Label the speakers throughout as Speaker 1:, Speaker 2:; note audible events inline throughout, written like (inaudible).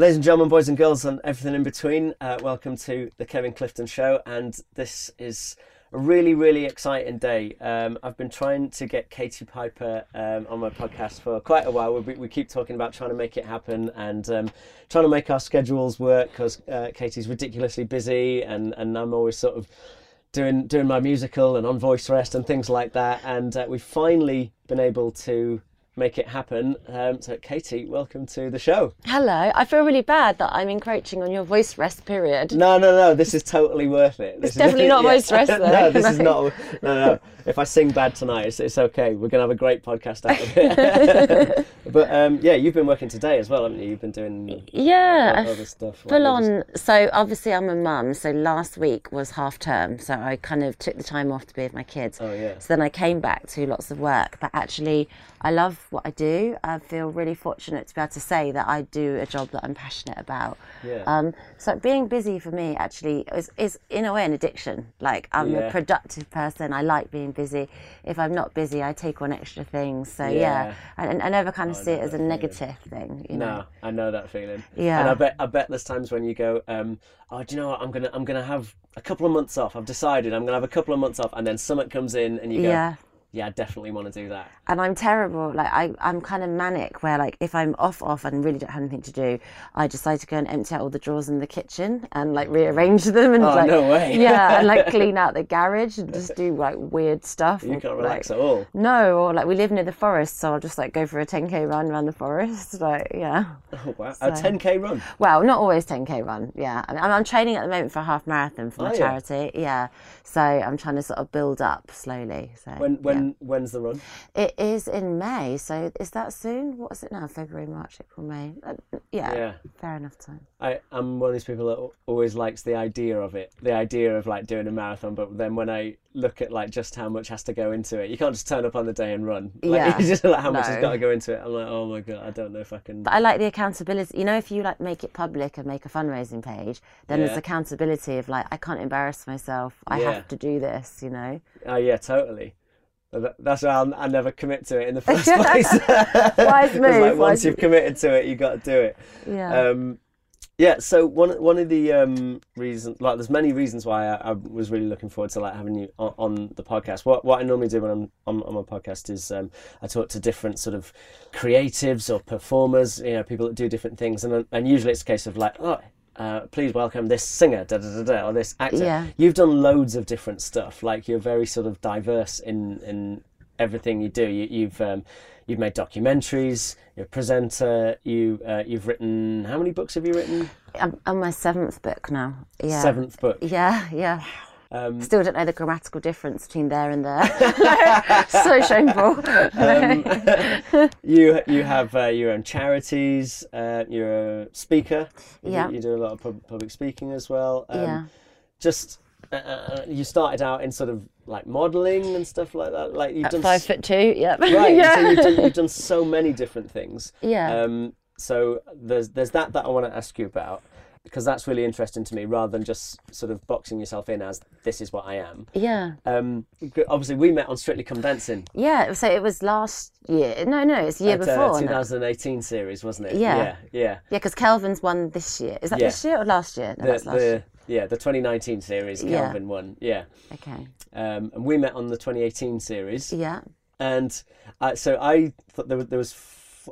Speaker 1: Ladies and gentlemen, boys and girls, and everything in between, uh, welcome to the Kevin Clifton Show. And this is a really, really exciting day. Um, I've been trying to get Katie Piper um, on my podcast for quite a while. We, we, keep talking about trying to make it happen and um, trying to make our schedules work because uh, Katie's ridiculously busy, and, and I'm always sort of doing doing my musical and on voice rest and things like that. And uh, we've finally been able to make it happen. Um, so, Katie, welcome to the show.
Speaker 2: Hello. I feel really bad that I'm encroaching on your voice rest period.
Speaker 1: No, no, no. This is totally worth it.
Speaker 2: This it's definitely not (laughs) yeah. voice rest. (laughs) Though,
Speaker 1: no, this (laughs) right? is not. No, no. If I sing bad tonight, it's, it's okay. We're gonna have a great podcast out of it. but um, yeah, you've been working today as well, haven't you? You've been doing
Speaker 2: yeah
Speaker 1: other stuff.
Speaker 2: Full on. So obviously, I'm a mum. So last week was half term, so I kind of took the time off to be with my kids.
Speaker 1: Oh yeah.
Speaker 2: So then I came back to lots of work, but actually, I love what I do. I feel really fortunate to be able to say that I do a job that I'm passionate about.
Speaker 1: Yeah. Um,
Speaker 2: so being busy for me actually is, is in a way an addiction. Like I'm yeah. a productive person. I like being busy. If I'm not busy, I take on extra things. So yeah, yeah. And, I never kind of oh, see it as a feeling. negative thing. You know?
Speaker 1: No, I know that feeling.
Speaker 2: Yeah.
Speaker 1: And I bet I bet there's times when you go, um, oh, do you know what? I'm gonna I'm gonna have a couple of months off. I've decided I'm gonna have a couple of months off, and then something comes in, and you go,
Speaker 2: yeah
Speaker 1: yeah, I definitely want to do that.
Speaker 2: And I'm terrible. Like I, I'm kind of manic where like if I'm off off and really don't have anything to do, I decide to go and empty out all the drawers in the kitchen and like oh, rearrange them and
Speaker 1: oh,
Speaker 2: like
Speaker 1: no way. (laughs)
Speaker 2: yeah, and like (laughs) clean out the garage and just do like weird stuff.
Speaker 1: You
Speaker 2: can't
Speaker 1: relax
Speaker 2: like,
Speaker 1: at all.
Speaker 2: No, or like we live near the forest, so I'll just like go for a 10k run around the forest. (laughs) Like yeah.
Speaker 1: Oh wow, so, a 10k run.
Speaker 2: Well, not always 10k run. Yeah, I mean, I'm, I'm training at the moment for a half marathon for my oh, charity. Yeah. yeah. so I'm trying to sort of build up slowly. So
Speaker 1: when when
Speaker 2: yeah.
Speaker 1: When's the run?
Speaker 2: It is in May, so is that soon? What is it now? February, March, April, May. Uh, yeah, yeah, fair enough time.
Speaker 1: I am one of these people that always likes the idea of it, the idea of like doing a marathon. But then when I look at like just how much has to go into it, you can't just turn up on the day and run. Like,
Speaker 2: yeah, (laughs)
Speaker 1: just like how much no. has got to go into it. I'm like, oh my god, I don't know if I can.
Speaker 2: But I like the accountability. You know, if you like make it public and make a fundraising page, then yeah. there's accountability of like I can't embarrass myself. I yeah. have to do this. You know.
Speaker 1: Oh yeah, totally. That's why I'll, I never commit to it in the (laughs) first place. (laughs)
Speaker 2: Wise (laughs) move.
Speaker 1: like once you've committed to it, you got to do it.
Speaker 2: Yeah.
Speaker 1: Um, yeah. So one one of the um, reasons, like, there's many reasons why I, I, was really looking forward to like having you on, on, the podcast. What what I normally do when I'm on, on my podcast is um, I talk to different sort of creatives or performers, you know, people that do different things, and and usually it's a case of like, oh, uh, please welcome this singer, da, da, da, da, or this actor.
Speaker 2: Yeah.
Speaker 1: You've done loads of different stuff. Like you're very sort of diverse in in everything you do. You, have um, you've made documentaries. You're a presenter. You uh, you've written how many books have you written?
Speaker 2: I'm on my seventh book now. Yeah.
Speaker 1: Seventh book.
Speaker 2: Yeah, yeah. Um, Still don't know the grammatical difference between there and there. (laughs) so shameful.
Speaker 1: um, (laughs) you you have uh, your own charities. Uh, you're a speaker.
Speaker 2: Yeah.
Speaker 1: You, you, do a lot of pub- public speaking as well.
Speaker 2: Um, yeah.
Speaker 1: Just uh, uh, you started out in sort of like modelling and stuff like that. Like
Speaker 2: you've At done five s- foot two. (laughs) Yeah.
Speaker 1: Right.
Speaker 2: yeah.
Speaker 1: So you've done, you've done so many different things.
Speaker 2: Yeah.
Speaker 1: Um, so there's there's that that I want to ask you about because that's really interesting to me rather than just sort of boxing yourself in as this is what I am.
Speaker 2: Yeah.
Speaker 1: Um, obviously, we met on Strictly Come Dancing.
Speaker 2: Yeah, so it was last year. No, no, it's the year
Speaker 1: At,
Speaker 2: before.
Speaker 1: Uh, 2018 no? series, wasn't it?
Speaker 2: Yeah.
Speaker 1: Yeah, yeah.
Speaker 2: Yeah, because Kelvin's won this year. Is that
Speaker 1: yeah.
Speaker 2: this year or last year? No,
Speaker 1: the,
Speaker 2: that's last
Speaker 1: the,
Speaker 2: year.
Speaker 1: Yeah, the 2019 series, Kelvin yeah. won. Yeah.
Speaker 2: Okay.
Speaker 1: Um, and we met on the 2018 series.
Speaker 2: Yeah.
Speaker 1: And uh, so I thought there was, there was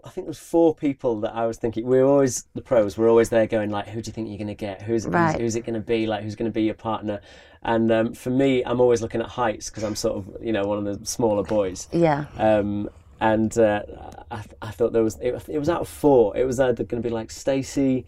Speaker 1: I think there was four people that I was thinking. We are always the pros. We're always there going like, who do you think you're going to get? Who's,
Speaker 2: right.
Speaker 1: who's, who's it going to be? Like, who's going to be your partner? And um, for me, I'm always looking at heights because I'm sort of you know one of the smaller boys.
Speaker 2: Yeah.
Speaker 1: Um, and uh, I, I thought there was it, it was out of four. It was either going to be like Stacey,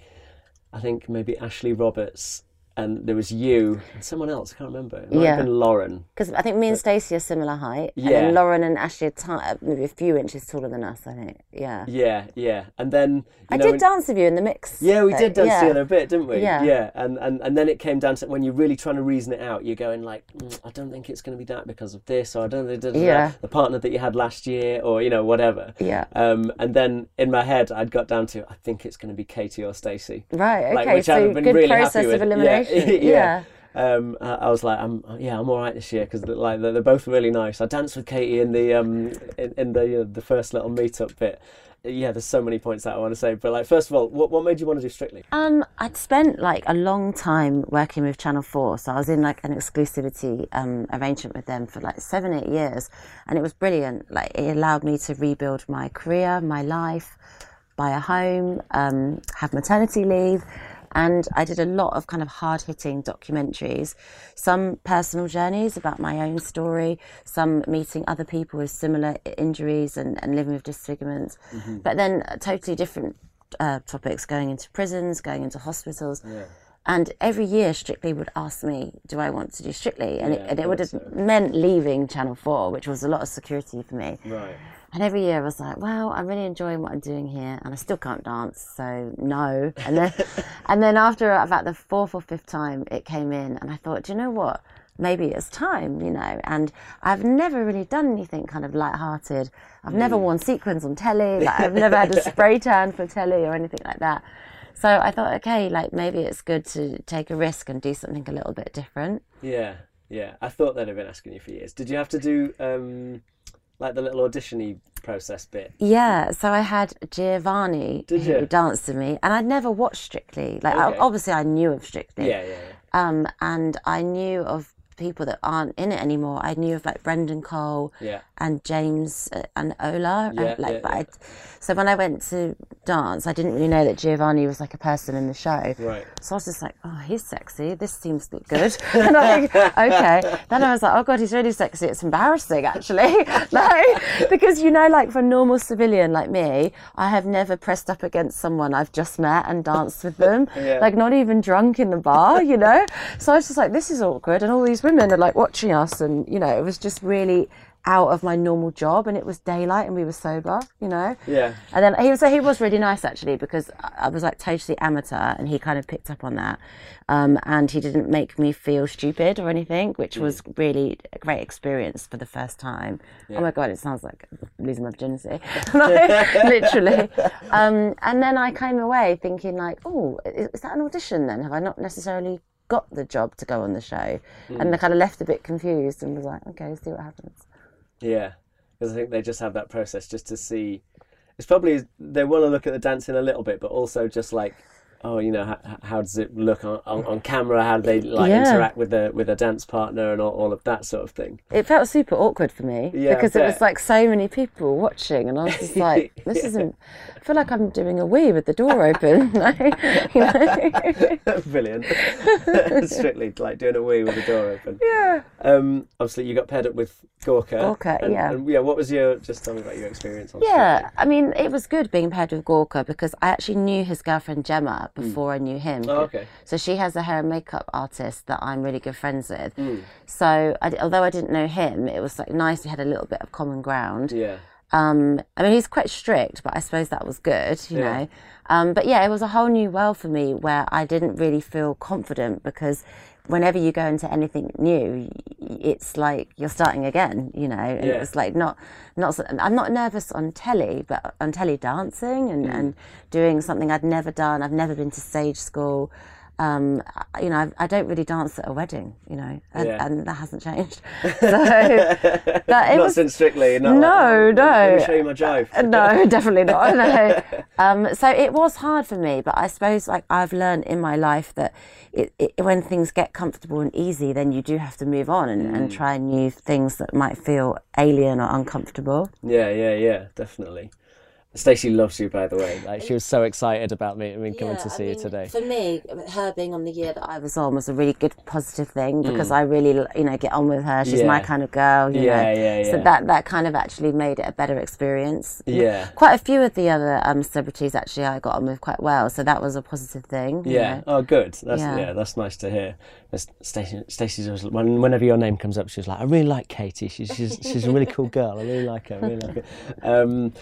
Speaker 1: I think maybe Ashley Roberts, and there was you and someone else. I can't remember. It might yeah. have been Lauren.
Speaker 2: Because I think me and Stacey are similar height.
Speaker 1: Yeah.
Speaker 2: And Lauren and Ashley are t- maybe a few inches taller than us. I think. Yeah.
Speaker 1: Yeah, yeah. And then
Speaker 2: I
Speaker 1: know,
Speaker 2: did when, dance with you in the mix.
Speaker 1: Yeah, we did dance yeah. together a bit, didn't we?
Speaker 2: Yeah.
Speaker 1: Yeah. And, and and then it came down to when you're really trying to reason it out. You're going like, mm, I don't think it's going to be that because of this, or I don't think
Speaker 2: yeah.
Speaker 1: the partner that you had last year, or you know whatever.
Speaker 2: Yeah.
Speaker 1: Um. And then in my head, I'd got down to I think it's going to be Katie or Stacey.
Speaker 2: Right. Okay.
Speaker 1: Like, which
Speaker 2: so
Speaker 1: I've been
Speaker 2: good
Speaker 1: really
Speaker 2: process of elimination.
Speaker 1: yeah. (laughs) yeah. um, I was like, I'm yeah, I'm all right this year because like they're, they're, both really nice. I danced with Katie in the um in, in the uh, the first little meetup bit. Yeah, there's so many points that I want to say, but like first of all, what what made you want to do Strictly?
Speaker 2: Um, I'd spent like a long time working with Channel Four, so I was in like an exclusivity um arrangement with them for like seven eight years, and it was brilliant. Like it allowed me to rebuild my career, my life, buy a home, um, have maternity leave and I did a lot of kind of hard hitting documentaries, some personal journeys about my own story, some meeting other people with similar injuries and, and living with disfigurement, mm-hmm. but then totally different uh, topics going into prisons, going into hospitals. Yeah. And every year, Strictly would ask me, "Do I want to do Strictly?" And yeah, it, and it would have so. meant leaving Channel Four, which was a lot of security for me.
Speaker 1: Right.
Speaker 2: And every year I was like, wow, I'm really enjoying what I'm doing here, and I still can't dance, so no. And then, (laughs) and then after about the fourth or fifth time it came in, and I thought, do you know what? Maybe it's time, you know. And I've never really done anything kind of light-hearted. I've mm. never worn sequins on telly. (laughs) Like I've never had a spray tan for telly or anything like that. So I thought, okay, like maybe it's good to take a risk and do something a little bit different.
Speaker 1: Yeah, yeah. I thought they'd have been asking you for years. Did you have to do? Um like the little auditiony process bit?
Speaker 2: Yeah, so I had Giovanni Did who you? danced with me, and I'd never watched Strictly. Like, okay. I, obviously, I knew of Strictly.
Speaker 1: Yeah, yeah, yeah.
Speaker 2: Um, and I knew of people that aren't in it anymore. I knew of like Brendan Cole
Speaker 1: yeah.
Speaker 2: and James uh, and Ola.
Speaker 1: Yeah,
Speaker 2: and, like,
Speaker 1: yeah, yeah.
Speaker 2: so when I went to dance, I didn't really know that Giovanni was like a person in the show.
Speaker 1: Right.
Speaker 2: So I was just like, oh, he's sexy. This seems good. (laughs) and I'm like, okay. Then I was like, oh god, he's really sexy. It's embarrassing actually, (laughs) like because you know, like for a normal civilian like me, I have never pressed up against someone I've just met and danced with them. (laughs) Like not even drunk in the bar, you know. So I was just like, this is awkward, and all these women are like watching us, and you know, it was just really out of my normal job and it was daylight and we were sober you know?
Speaker 1: Yeah.
Speaker 2: And then he was so he was really nice actually because i was like totally amateur and he kind of picked up on that. Um, and he didn't make me feel stupid or anything which mm. was really a great experience for the first time. Yeah. oh my god it sounds like losing my virginity. (laughs) Literally. (laughs) Um, and then i came away thinking like oh is that an audition then? Have i not necessarily got the job to go on the show. Mm. And I kind of left a bit confused and was like, okay, see what happens.
Speaker 1: Yeah, because I think they just have that process just to see. It's probably they want to look at the dancing a little bit, but also just like oh, you know, how, how does it look on, on, on, camera? How do they like yeah. interact with a with a dance partner and all, all, of that sort of thing?
Speaker 2: It felt super awkward for me yeah, because it was like so many people watching, and I was just like, (laughs) this yeah. isn't. I feel like I'm doing a wee with the door open. (laughs) (laughs)
Speaker 1: Brilliant. Strictly like doing a wee with the door open.
Speaker 2: Yeah.
Speaker 1: Um, obviously, you got paired up with Gorka.
Speaker 2: Gorka,
Speaker 1: and,
Speaker 2: yeah.
Speaker 1: And, yeah. What was your? Just tell me about your experience on.
Speaker 2: Yeah,
Speaker 1: Strictly.
Speaker 2: I mean, it was good being paired with Gorka because I actually knew his girlfriend Gemma Mm. before mm. I knew him.
Speaker 1: Oh, okay.
Speaker 2: So she has a hair and makeup artist that I'm really good friends with.
Speaker 1: Mm.
Speaker 2: So I, although I didn't know him, it was like nice. We had a little bit of common ground.
Speaker 1: Yeah.
Speaker 2: Um, I mean, he's quite strict, but I suppose that was good, you yeah. know. Um, but yeah, it was a whole new world for me where I didn't really feel confident because whenever you go into anything new, it's like you're starting again, you know. And yeah. it's like not, not. I'm not nervous on telly, but on telly dancing and, mm. and doing something I'd never done. I've never been to stage school um, you know, I, I, don't really dance at a wedding, you know, and,
Speaker 1: yeah.
Speaker 2: and that hasn't changed. (laughs) So, that,
Speaker 1: not was, since Strictly,
Speaker 2: no, no, no.
Speaker 1: Let me show you my jive.
Speaker 2: Uh, no, (laughs) definitely not. No. (laughs) Um, so it was hard for me, but I suppose like I've learned in my life that it, it, when things get comfortable and easy, then you do have to move on and, mm. and try new things that might feel alien or uncomfortable.
Speaker 1: Yeah, yeah, yeah, definitely. Stacey loves you, by the way. Like she was so excited about me, I mean, coming yeah, to see I mean, you today.
Speaker 2: For me, her being on the year that I was on was a really good, positive thing because mm. I really, you know, get on with her. She's yeah. my kind of girl. You
Speaker 1: yeah,
Speaker 2: know?
Speaker 1: yeah, yeah.
Speaker 2: So that that kind of actually made it a better experience.
Speaker 1: Yeah.
Speaker 2: Quite a few of the other um, celebrities actually I got on with quite well, so that was a positive thing.
Speaker 1: Yeah.
Speaker 2: Know?
Speaker 1: Oh, good. That's yeah. yeah. That's nice to hear. Stacey, Stacey's always when, whenever your name comes up, she's like, I really like Katie. She's she's she's a really cool girl. I really like her. I really like her. Um,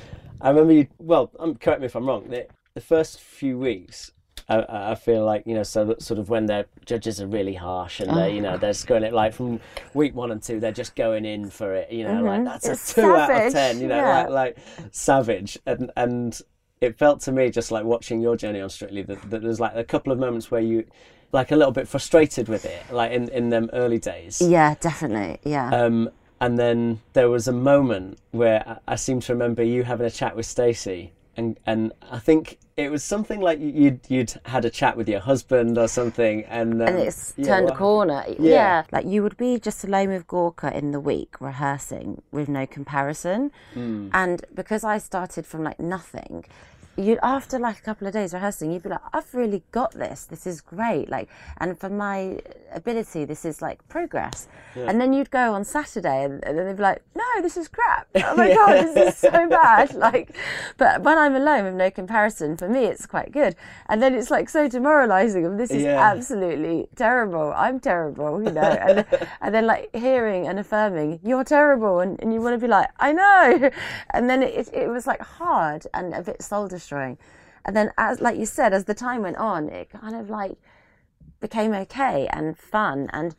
Speaker 1: I remember you. Well, um, correct me if I'm wrong. The, the first few weeks, I, I, feel like you know, so sort of when their judges are really harsh and they, you know, they're going it like from week one and two, they're just going in for it. You know, mm-hmm. like that's it's a two savage. out of ten. You know, yeah. like like savage and and it felt to me just like watching your journey on Strictly that, that there's like a couple of moments where you like a little bit frustrated with it, like in in them early days.
Speaker 2: Yeah, definitely. Yeah.
Speaker 1: Um, and then there was a moment where I, I seem to remember you having a chat with Stacey, and and I think it was something like you'd you'd had a chat with your husband or something, and um,
Speaker 2: and it's yeah, turned a corner. Yeah. yeah. like you would be just alone with Gorka in the week rehearsing with no comparison, mm. and because I started from like nothing, you after like a couple of days rehearsing, you'd be like, I've really got this. This is great. Like, and for my ability, this is like progress. Yeah. And then you'd go on Saturday, and, and, then they'd be like, No, this is crap. (laughs) Oh my god, this is so bad. (laughs) Like, but when I'm alone with no comparison, for me, it's quite good. And then it's like so demoralising. Of this is yeah. absolutely terrible. I'm terrible, you know. And (laughs) and then like hearing and affirming, you're terrible, and, and you want to be like, I know. And then it, it was like hard and a bit soul destroying And then, as like you said, as the time went on, it kind of like became okay and fun. And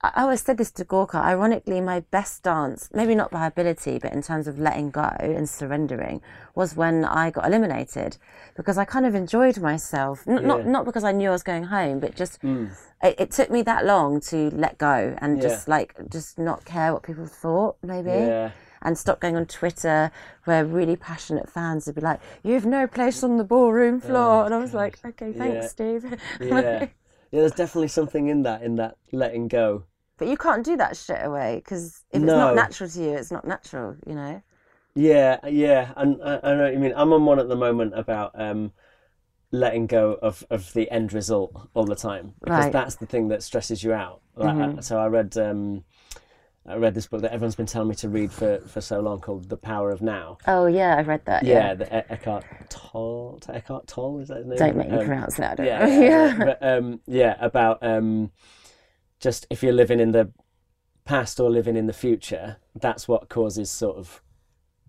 Speaker 2: I always said this to Gorka. Ironically, my best dance, maybe not by ability, but in terms of letting go and surrendering, was when I got eliminated because I kind of enjoyed myself. N- yeah. Not not because I knew I was going home, but just mm. it, it, took me that long to let go and yeah. just like just not care what people thought. Maybe. Yeah and stop going on Twitter where really passionate fans would be like, "You've no place on the ballroom floor," oh, and I was like, (laughs) "Okay, thanks, yeah. Steve."
Speaker 1: yeah, (laughs) yeah. There's definitely something in that, in that letting go.
Speaker 2: But you can't do that straight away because if no. it's not natural to you, it's not natural, you know.
Speaker 1: Yeah, yeah, and I, I know what you mean. I'm on one at the moment about um, letting go of, of the end result all the time because right. that's the thing that stresses you out. Like, mm-hmm. So I read um, I read this book that everyone's been telling me to read for, for so long called The Power of Now.
Speaker 2: Oh yeah, I've read that.
Speaker 1: Yeah, yeah the Eckhart Tolle. Eckhart Tolle is that his name?
Speaker 2: Don't make me um, pronounce that.
Speaker 1: yeah, yeah, (laughs) but, um, yeah, about um, just if you're living in the past or living in the future, that's what causes sort of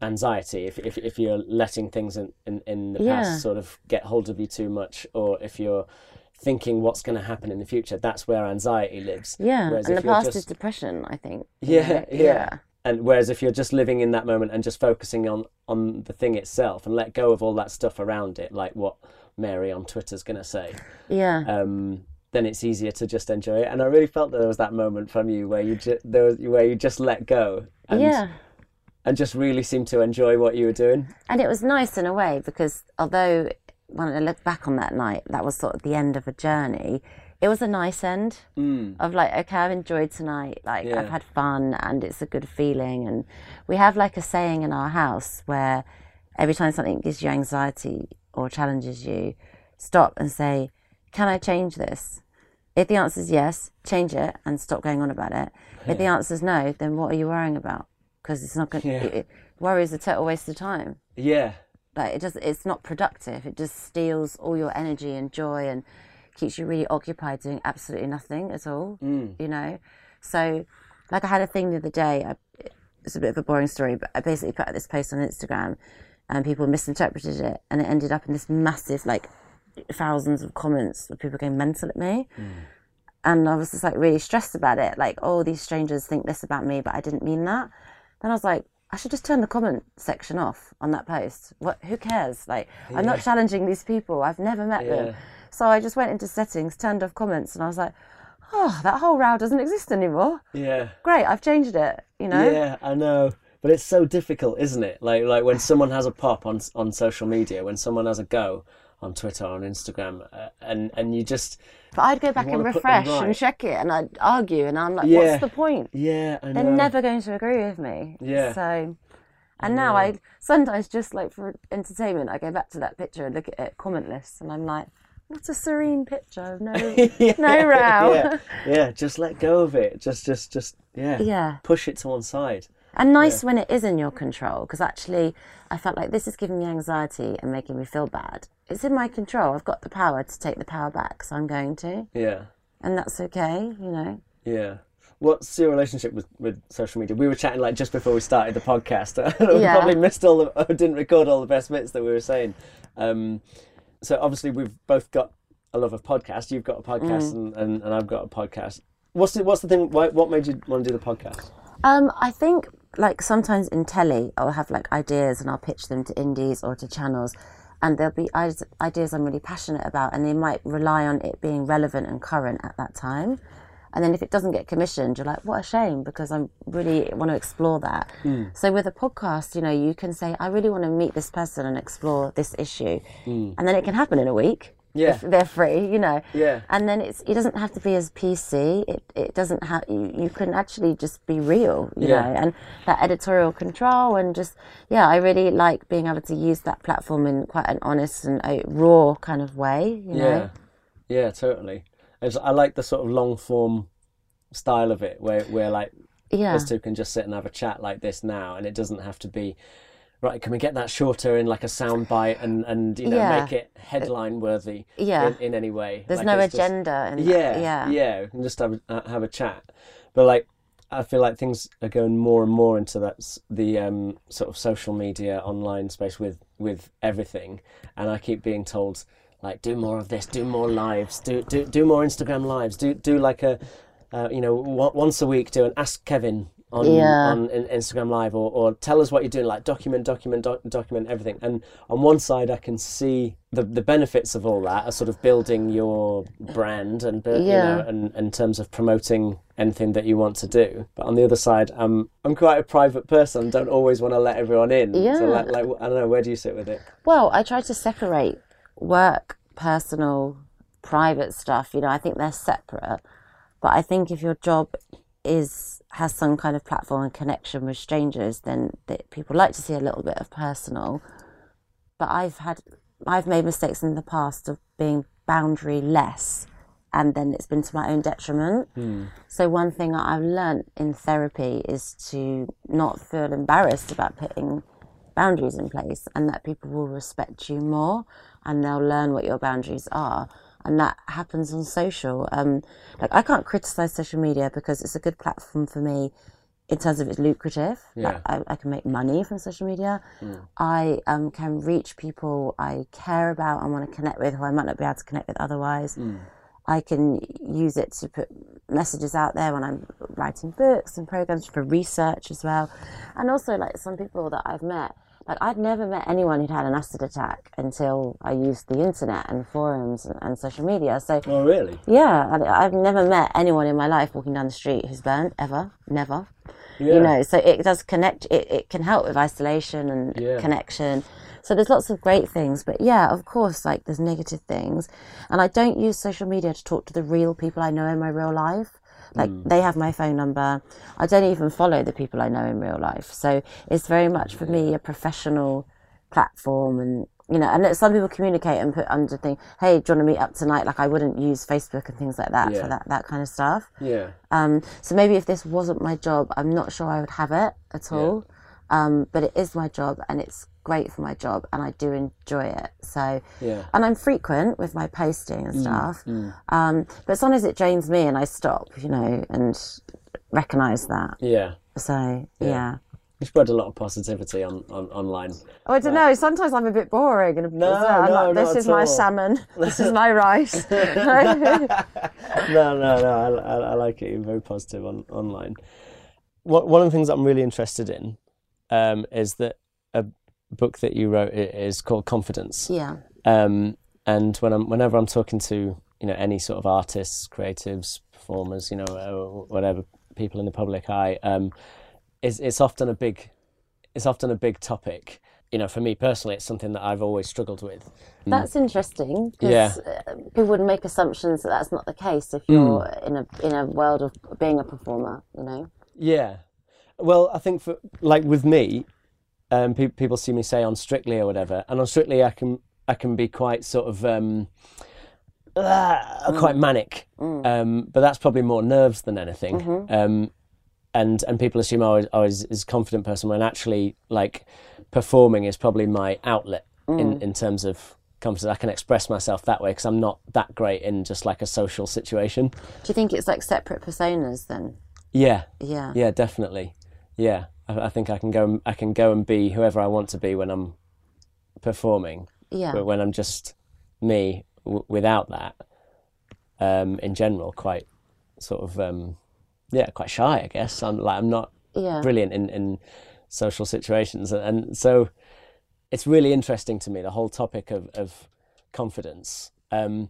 Speaker 1: anxiety. If if, if you're letting things in, in, in the yeah. past sort of get hold of you too much, or if you're thinking what's going to happen in the future. That's where anxiety lives.
Speaker 2: Yeah, whereas and the past just... is depression. I think.
Speaker 1: Yeah, yeah, yeah. And whereas if you're just living in that moment and just focusing on on the thing itself and let go of all that stuff around it, like what Mary on Twitter's going to say.
Speaker 2: Yeah.
Speaker 1: Um, then it's easier to just enjoy it. And I really felt that there was that moment from you where you just there was where you just let go. And,
Speaker 2: yeah.
Speaker 1: And just really seemed to enjoy what you were doing.
Speaker 2: And it was nice in a way because although when I look back on that night, that was sort of the end of a journey. It was a nice end mm. of like, okay, I've enjoyed tonight. Like, yeah. I've had fun and it's a good feeling. And we have like a saying in our house where every time something gives you anxiety or challenges you, stop and say, Can I change this? If the answer is yes, change it and stop going on about it. Yeah. If the answer is no, then what are you worrying about? Because it's not going to, yeah. worry is a total waste of time.
Speaker 1: Yeah.
Speaker 2: Like it just it's not productive. It just steals all your energy and joy and keeps you really occupied doing absolutely nothing at all. Mm. You know, so like I had a thing the other day. I, it's a bit of a boring story, but I basically put out this post on Instagram, and people misinterpreted it, and it ended up in this massive like thousands of comments of people going mental at me. Mm. And I was just like really stressed about it. Like, oh, these strangers think this about me, but I didn't mean that. Then I was like, I should just turn the comment section off on that post. What? Who cares? Like, yeah. I'm not challenging these people. I've never met yeah. them. So I just went into settings, turned off comments, and I was like, oh, that whole row doesn't exist anymore.
Speaker 1: Yeah.
Speaker 2: Great, I've changed it. You know.
Speaker 1: Yeah, I know. But it's so difficult, isn't it? Like, like when (sighs) someone has a pop on on social media, when someone has a go on Twitter, on Instagram, uh, and and you just
Speaker 2: but I'd go back and refresh right. and check it, and I'd argue, and I'm like, yeah. what's the point?
Speaker 1: Yeah, I.
Speaker 2: They're never going to agree with me.
Speaker 1: Yeah.
Speaker 2: So, and now I sometimes just like for entertainment, I go back to that picture and look at it, comment lists, and I'm like, what a serene picture, no, (laughs) yeah. no row.
Speaker 1: yeah. (laughs) yeah, just let go of it. Just, just, just, yeah.
Speaker 2: Yeah.
Speaker 1: Push it to one side.
Speaker 2: And nice yeah. when it is in your control, because actually, I felt like this is giving me anxiety and making me feel bad it's in my control. I've got the power to take the power back, so I'm going to.
Speaker 1: Yeah.
Speaker 2: And that's okay, you know.
Speaker 1: Yeah. What's your relationship with, with social media? We were chatting like just before we started the podcast. (laughs) we yeah. probably missed all the, (laughs) didn't record all the best bits that we were saying. Um, so obviously we've both got a love of podcasts. You've got a podcast, mm. and, and, and, I've got a podcast. What's the, what's the thing? Why, what made you want to do the podcast?
Speaker 2: Um, I think like sometimes in telly, I'll have like ideas and I'll pitch them to indies or to channels, and there'll be ideas I'm really passionate about, and they might rely on it being relevant and current at that time. And then if it doesn't get commissioned, you're like, what a shame, because I really want to explore that. Mm. So with a podcast, you know, you can say, I really want to meet this person and explore this issue. Mm. And then it can happen in a week. Yeah. If they're free, you know.
Speaker 1: Yeah.
Speaker 2: And then it's it doesn't have to be as PC. It it doesn't have you, you can actually just be real, you yeah. know, and that editorial control and just yeah, I really like being able to use that platform in quite an honest and raw kind of way, you know.
Speaker 1: Yeah. Yeah, totally. I like the sort of long form style of it where where like yeah. us two can just sit and have a chat like this now and it doesn't have to be right can we get that shorter in like a sound bite and and you know yeah. make it headline worthy yeah. in, in any way?
Speaker 2: There's like no agenda
Speaker 1: just, yeah yeah. yeah can just have a, have a chat. But like I feel like things are going more and more into that the um, sort of social media online space with with everything, and I keep being told like do more of this, do more lives, do do do more Instagram lives, do do like a uh, you know once a week do an Ask Kevin on yeah. on Instagram Live or, or tell us what you're doing. Like document, document, doc, document everything. And on one side, I can see the the benefits of all that, are sort of building your brand and yeah. you know, and in terms of promoting anything that you want to do. But on the other side, I'm I'm quite a private person. Don't always want to let everyone in. Yeah. So like, like I don't know. Where do you sit with it?
Speaker 2: Well, I try to separate work, personal, private stuff. You know, I think they're separate. But I think if your job is has some kind of platform and connection with strangers, then that people like to see a little bit of personal. But I've had I've made mistakes in the past of being boundary less, and then it's been to my own detriment. Mm. So one thing I've learned in therapy is to not feel embarrassed about putting boundaries in place, and that people will respect you more, and they'll learn what your boundaries are and that happens on social. Um, like I can't criticize social media because it's a good platform for me in terms of it's lucrative. Yeah. Like I, I, can make money from social media. Mm. I um, can reach people I care about and want to connect with who I might not be able to connect with otherwise. Mm. I can use it to put messages out there when I'm writing books and programs for research as well. And also, like some people that I've met, like I'd never met anyone who'd had an acid attack until I used the internet and forums and, and social media. So,
Speaker 1: oh really?
Speaker 2: Yeah, I, have never met anyone in my life walking down the street who's burnt ever, never. Yeah. You know, so it does connect. It, it can help with isolation and yeah. connection. So there's lots of great things, but yeah, of course, like there's negative things, and I don't use social media to talk to the real people I know in my real life. Like mm. they have my phone number. I don't even follow the people I know in real life. So it's very much for me a professional platform and you know, and some people communicate and put under thing, hey, do you want to meet up tonight? Like I wouldn't use Facebook and things like that yeah. for that, that kind of stuff.
Speaker 1: Yeah.
Speaker 2: Um, so maybe if this wasn't my job, I'm not sure I would have it at all. Yeah. Um, but it is my job and it's great for my job and I do enjoy it. So,
Speaker 1: yeah.
Speaker 2: and I'm frequent with my posting and mm, stuff. Mm, mm. Um, but sometimes it drains me and I stop, you know, and recognize that.
Speaker 1: Yeah.
Speaker 2: So, yeah. yeah.
Speaker 1: You spread a lot of positivity on, on online.
Speaker 2: Oh, I don't know. Sometimes I'm a bit boring. And
Speaker 1: no, no,
Speaker 2: like, this is my salmon. (laughs) This is my rice. (laughs) no,
Speaker 1: no, no. I, I, I, like it. You're very positive on online. One of the things I'm really interested in um, is that a book that you wrote is called Confidence.
Speaker 2: Yeah.
Speaker 1: Um, and when I'm whenever I'm talking to you know any sort of artists, creatives, performers, you know, uh, whatever people in the public eye, um, it's it's often a big it's often a big topic. You know, for me personally, it's something that I've always struggled with.
Speaker 2: Mm. That's interesting because yeah. Uh, people would make assumptions that that's not the case if you're mm. in a in a world of being a performer. You know.
Speaker 1: Yeah, well, I think for like with me, um, pe- people see me say on Strictly or whatever, and on Strictly I can I can be quite sort of um, uh, quite manic, mm. um, but that's probably more nerves than anything. Mm-hmm. Um, and and people assume I was, I was a confident person when actually like performing is probably my outlet mm. in in terms of confidence. I can express myself that way because I'm not that great in just like a social situation.
Speaker 2: Do you think it's like separate personas then?
Speaker 1: Yeah.
Speaker 2: Yeah.
Speaker 1: Yeah, definitely yeah, I, I, think I can go. I can go and be whoever I want to be when I'm performing.
Speaker 2: Yeah.
Speaker 1: But when I'm just me w- without that, um, in general, quite sort of um, yeah, quite shy. I guess I'm like I'm not
Speaker 2: yeah.
Speaker 1: brilliant in in social situations, and, and so it's really interesting to me the whole topic of of confidence. Um,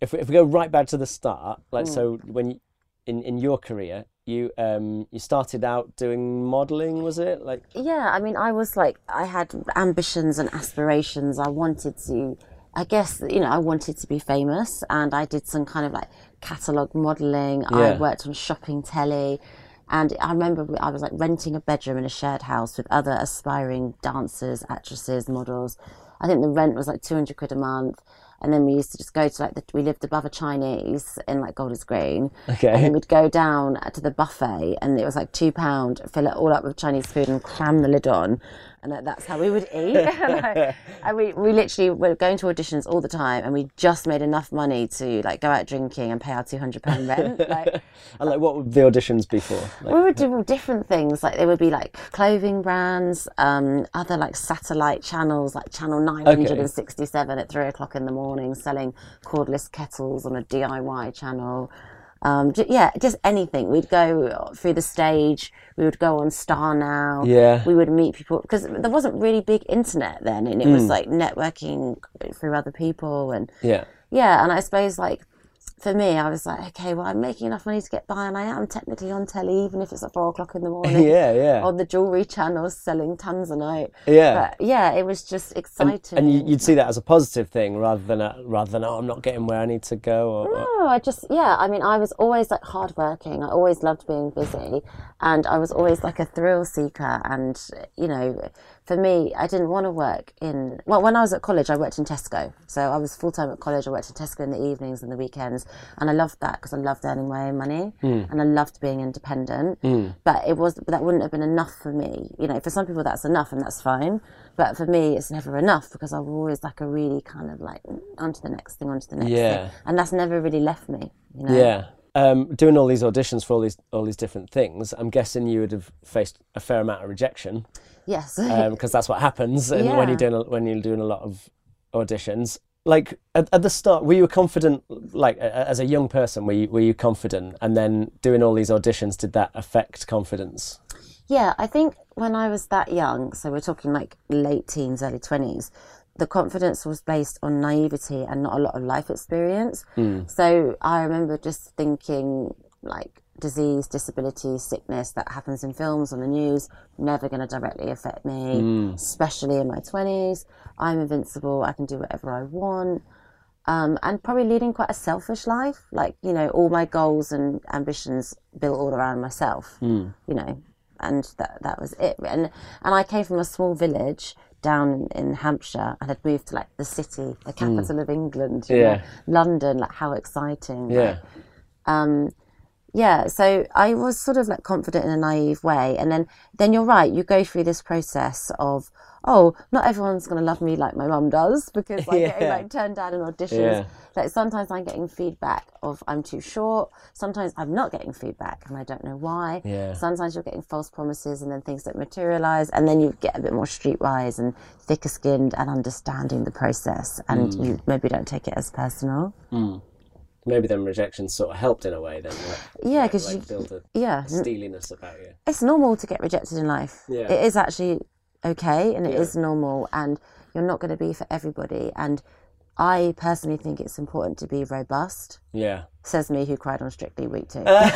Speaker 1: if we, if we go right back to the start, like mm. so when you, in in your career, you um you started out doing modeling was it? Like
Speaker 2: yeah i mean i was like i had ambitions and aspirations. I wanted to i guess you know i wanted to be famous and i did some kind of like catalog modeling. Yeah. i worked on shopping telly and i remember i was like renting a bedroom in a shared house with other aspiring dancers actresses models. I think the rent was like 200 quid a month and then we used to just go to like the, we lived above a Chinese in like Golders Green.
Speaker 1: Okay.
Speaker 2: And then we'd go down to the buffet, and it was like two pound, fill it all up with Chinese food, and cram the lid on, and that's how we would eat. (laughs) (laughs) and we, we literally were going to auditions all the time, and we just made enough money to like go out drinking and pay our two hundred pound rent. (laughs) Like,
Speaker 1: and like, what would the auditions be for?
Speaker 2: Like, we would do different things. Like, there would be like clothing brands, um, other like satellite channels, like channel nine hundred and sixty-seven okay. at three o'clock in the morning, selling cordless kettles on a DIY channel. Um, yeah, just anything. We'd go through the stage. We would go on StarNow.
Speaker 1: Yeah.
Speaker 2: We would meet people because there wasn't really big internet then, and it mm. was like networking through other people and
Speaker 1: yeah,
Speaker 2: yeah. And I suppose like for me, I was like, okay, well, I'm making enough money to get by, and I am technically on telly, even if it's at four o'clock in the (laughs) morning.
Speaker 1: yeah, yeah.
Speaker 2: On the jewelry channels, selling tanzanite.
Speaker 1: Yeah,
Speaker 2: but yeah, it was just exciting.
Speaker 1: And, and you'd see that as a positive thing rather than a, rather than oh, I'm not getting where I need to go. Or,
Speaker 2: no, I just yeah. I mean, I was always like hardworking. I always loved being busy, and I was always like a thrill seeker. And you know, for me, I didn't want to work in. Well, when I was at college, I worked in Tesco. So I was full time at college. I worked in Tesco in the evenings and the weekends, and I loved that because I loved earning my own money
Speaker 1: mm.
Speaker 2: and I loved being independent.
Speaker 1: Mm.
Speaker 2: But it was that wouldn't have been enough for me. You know, for some people that's enough and that's fine. But for me, it's never enough because I'm always like a really kind of like onto the next thing, onto the next
Speaker 1: yeah.
Speaker 2: thing, and that's never really left me. You know?
Speaker 1: Yeah um, doing all these auditions for all these all these different things, I'm guessing you would have faced a fair amount of rejection.
Speaker 2: Yes,
Speaker 1: because um, (laughs) that's what happens yeah. when you're doing a, when you're doing a lot of auditions. Like at, at, the start, were you confident? Like as a young person, were you were you confident? And then doing all these auditions, did that affect confidence?
Speaker 2: Yeah, I think when I was that young, so we're talking like late teens, early twenties, the confidence was based on naivety and not a lot of life experience.
Speaker 1: Mm.
Speaker 2: So I remember just thinking, like, disease, disability, sickness that happens in films on the news, never going to directly affect me,
Speaker 1: mm.
Speaker 2: especially in my 20s. I'm invincible, I can do whatever I want. Um, and probably leading quite a selfish life. Like, you know, all my goals and ambitions built all around myself,
Speaker 1: mm.
Speaker 2: you know, and that, that was it. And, and I came from a small village down in Hampshire and had moved to like the city, the capital mm. of England,
Speaker 1: yeah.
Speaker 2: Know, London, like how exciting.
Speaker 1: Yeah.
Speaker 2: um, yeah, so I was sort of like confident in a naive way. And then, then you're right, you go through this process of, oh, not everyone's going to love me like my mum does (laughs) because I'm yeah. getting like turned down in auditions. Yeah. Like sometimes I'm getting feedback of I'm too short. Sometimes I'm not getting feedback and I don't know why.
Speaker 1: Yeah.
Speaker 2: Sometimes you're getting false promises and then things don't materialize. And then you get a bit more streetwise and thicker skinned and understanding the process. And mm. you maybe don't take it as personal.
Speaker 1: Mm. Maybe then rejections sort of helped in a way then. Like,
Speaker 2: yeah, because
Speaker 1: like
Speaker 2: you
Speaker 1: build a
Speaker 2: yeah
Speaker 1: steeliness about you.
Speaker 2: It's normal to get rejected in life.
Speaker 1: Yeah.
Speaker 2: It is actually okay and it
Speaker 1: yeah.
Speaker 2: is normal and you're not going to be for everybody and I personally think it's important to be robust.
Speaker 1: Yeah.
Speaker 2: Says me who cried on Strictly Week Two. but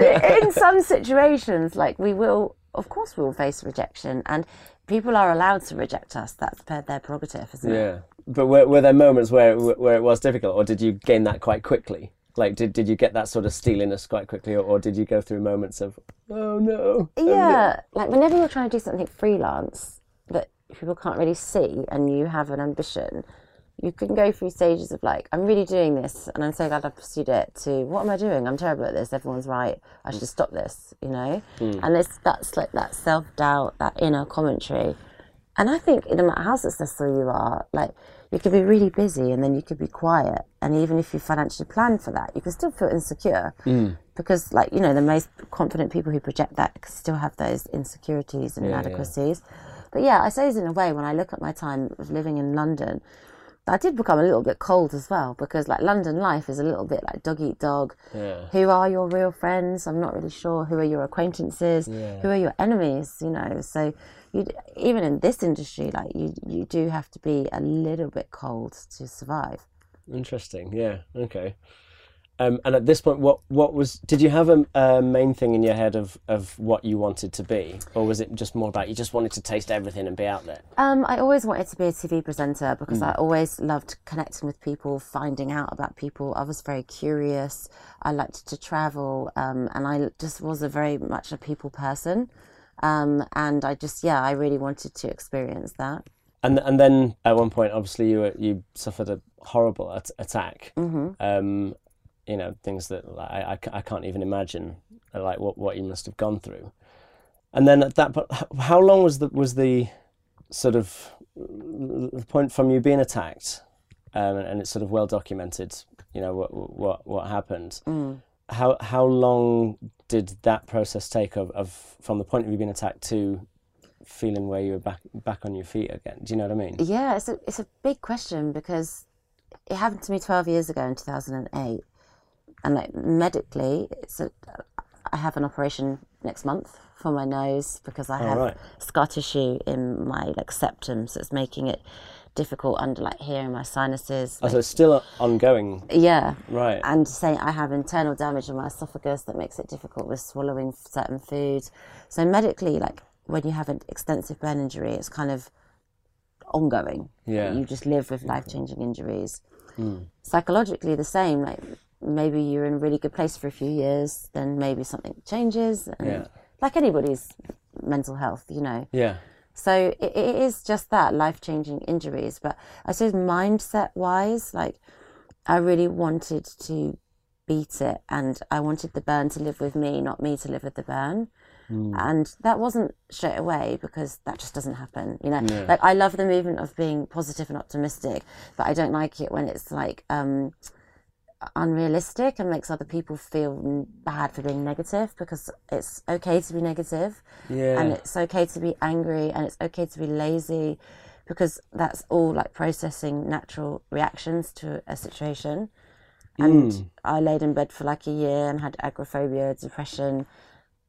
Speaker 2: in some situations, like we will, of course, we will face rejection, and people are allowed to reject us. That's their prerogative, isn't
Speaker 1: it? yeah. it? But were, were there moments where where it was difficult, or did you gain that quite quickly? Like, did, did you get that sort of steeliness quite quickly, or, or did you go through moments of, oh no?
Speaker 2: Yeah, like whenever you're trying to do something freelance that people can't really see and you have an ambition, you can go through stages of like, I'm really doing this and I'm so glad I pursued it, to what am I doing? I'm terrible at this, everyone's right, I should stop this, you know?
Speaker 1: Mm.
Speaker 2: And it's, that's like that self doubt, that inner commentary. And I think no matter how successful you are, like, you could be really busy and then you could be quiet. And even if you financially plan for that, you can still feel insecure.
Speaker 1: Mm.
Speaker 2: Because, like, you know, the most confident people who project that still have those insecurities and
Speaker 1: yeah,
Speaker 2: inadequacies. Yeah. But yeah, I suppose in a way, when I look at my time of living in London, I did become a little bit cold as well because like London life is a little bit like dog eat dog.
Speaker 1: Yeah.
Speaker 2: Who are your real friends? I'm not really sure. Who are your acquaintances?
Speaker 1: Yeah.
Speaker 2: Who are your enemies? You know, so you even in this industry, like you you do have to be a little bit cold to survive.
Speaker 1: Interesting. Yeah. Okay. Um, and at this point, what what was? Did you have a, a, main thing in your head of, of what you wanted to be, or was it just more about you just wanted to taste everything and be out there?
Speaker 2: Um, I always wanted to be a TV presenter because mm. I always loved connecting with people, finding out about people. I was very curious. I liked to travel, um, and I just was a very much a people person. Um, and I just yeah, I really wanted to experience that.
Speaker 1: And and then at one point, obviously, you you suffered a horrible at- attack. Mm-hmm um, you know things that like, I, I can't even imagine like what, what you must have gone through and then at that point how long was the was the sort of the point from you being attacked um, and it's sort of well documented you know what what what happened mm. how how long did that process take of, of from the point of you being attacked to feeling where you were back back on your feet again? Do you know what i mean?
Speaker 2: Yeah it's a it's a big question because it happened to me 12 years ago in 2008 and like medically, it's a, I have an operation next month for my nose because I have right. scar tissue in my like septum, so it's making it difficult under like here in my sinuses.
Speaker 1: Oh, so it's still ongoing.
Speaker 2: Yeah.
Speaker 1: Right.
Speaker 2: And saying I have internal damage in my esophagus that makes it difficult with swallowing certain foods. So medically, like when you have an extensive burn injury, it's kind of ongoing.
Speaker 1: Yeah.
Speaker 2: You just live with life changing injuries. Mm. Psychologically, the same. Like maybe you're in a really good place for a few years, then maybe something changes. And yeah. Like anybody's mental health, you know.
Speaker 1: Yeah.
Speaker 2: So it, it is just that life changing injuries. But I suppose mindset wise, like I really wanted to beat it and I wanted the burn to live with me, not me to live with the burn. Mm. And that wasn't straight away because that just doesn't happen. You know, yeah. like I love the movement of being positive and optimistic, but I don't like it when it's like, um, unrealistic and makes other people feel bad for being negative because it's okay to be negative
Speaker 1: yeah.
Speaker 2: and it's okay to be angry and it's okay to be lazy because that's all like processing natural reactions to a situation and mm. i laid in bed for like a year and had agoraphobia depression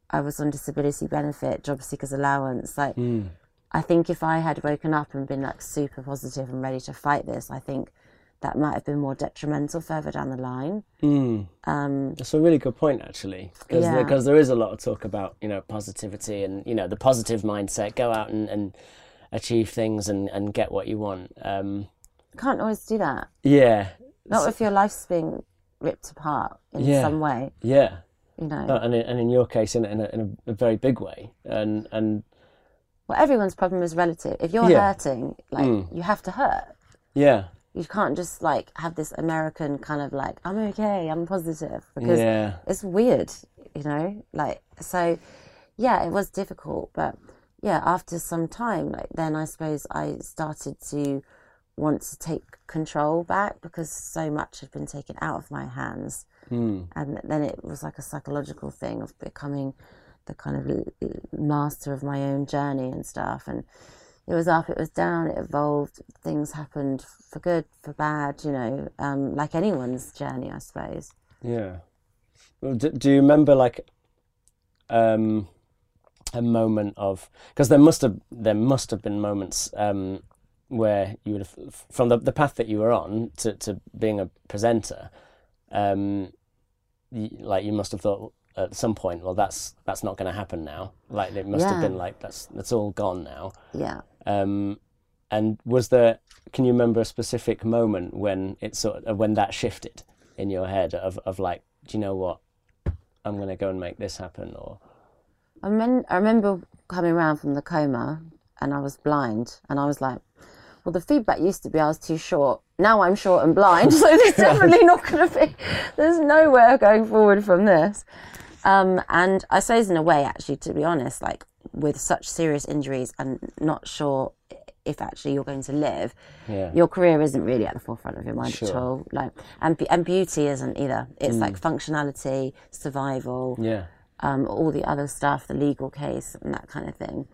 Speaker 2: i was on disability benefit job seekers allowance like mm. i think if i had woken up and been like super positive and ready to fight this i think that might have been more detrimental further down the line.
Speaker 1: Mm. Um, That's a really good point, actually, because yeah. because there is a lot of talk about you know positivity and you know the positive mindset. Go out and, and achieve things and, and get what you want. Um,
Speaker 2: Can't always do that.
Speaker 1: Yeah.
Speaker 2: Not so, if your life's being ripped apart in yeah. some way.
Speaker 1: Yeah.
Speaker 2: You know.
Speaker 1: and in, and in your case, in, in, a, in a, a very big way, and and.
Speaker 2: Well, everyone's problem is relative. If you're yeah. hurting, like mm. you have to hurt.
Speaker 1: Yeah
Speaker 2: you can't just like have this American kind of like I'm okay, I'm positive because
Speaker 1: yeah.
Speaker 2: it's weird, you know. Like so, yeah, it was difficult, but yeah, after some time, like then I suppose I started to want to take control back because so much had been taken out of my hands,
Speaker 1: mm.
Speaker 2: and then it was like a psychological thing of becoming the kind of master of my own journey and stuff, and it was up, it was down, it evolved. Things happened for good, for bad, you know, um, like anyone's journey, I suppose.
Speaker 1: Yeah. Well, do, do you remember like um, a moment of because there must have there must have been moments um, where you would have from the the path that you were on to to being a presenter, um, you, like you must have thought at some point, well, that's that's not going to happen now. Like it must yeah. have been like that's that's all gone now.
Speaker 2: Yeah.
Speaker 1: Um, and was there? Can you remember a specific moment when it sort of when that shifted in your head of of like, do you know what? I'm going to go and make this happen, or.
Speaker 2: I, mean, I remember coming around from the coma, and I was blind, and I was like, well, the feedback used to be I was too short. Now I'm short and blind, (laughs) so there's (laughs) definitely not going to be. There's no way of going forward from this. Um, and I suppose, in a way, actually, to be honest, like with such serious injuries and not sure if actually you're going to live,
Speaker 1: yeah.
Speaker 2: your career isn't really at the forefront of your mind sure. at all. Like, and and beauty isn't either. It's mm. like functionality, survival,
Speaker 1: yeah,
Speaker 2: um, all the other stuff, the legal case and that kind of thing.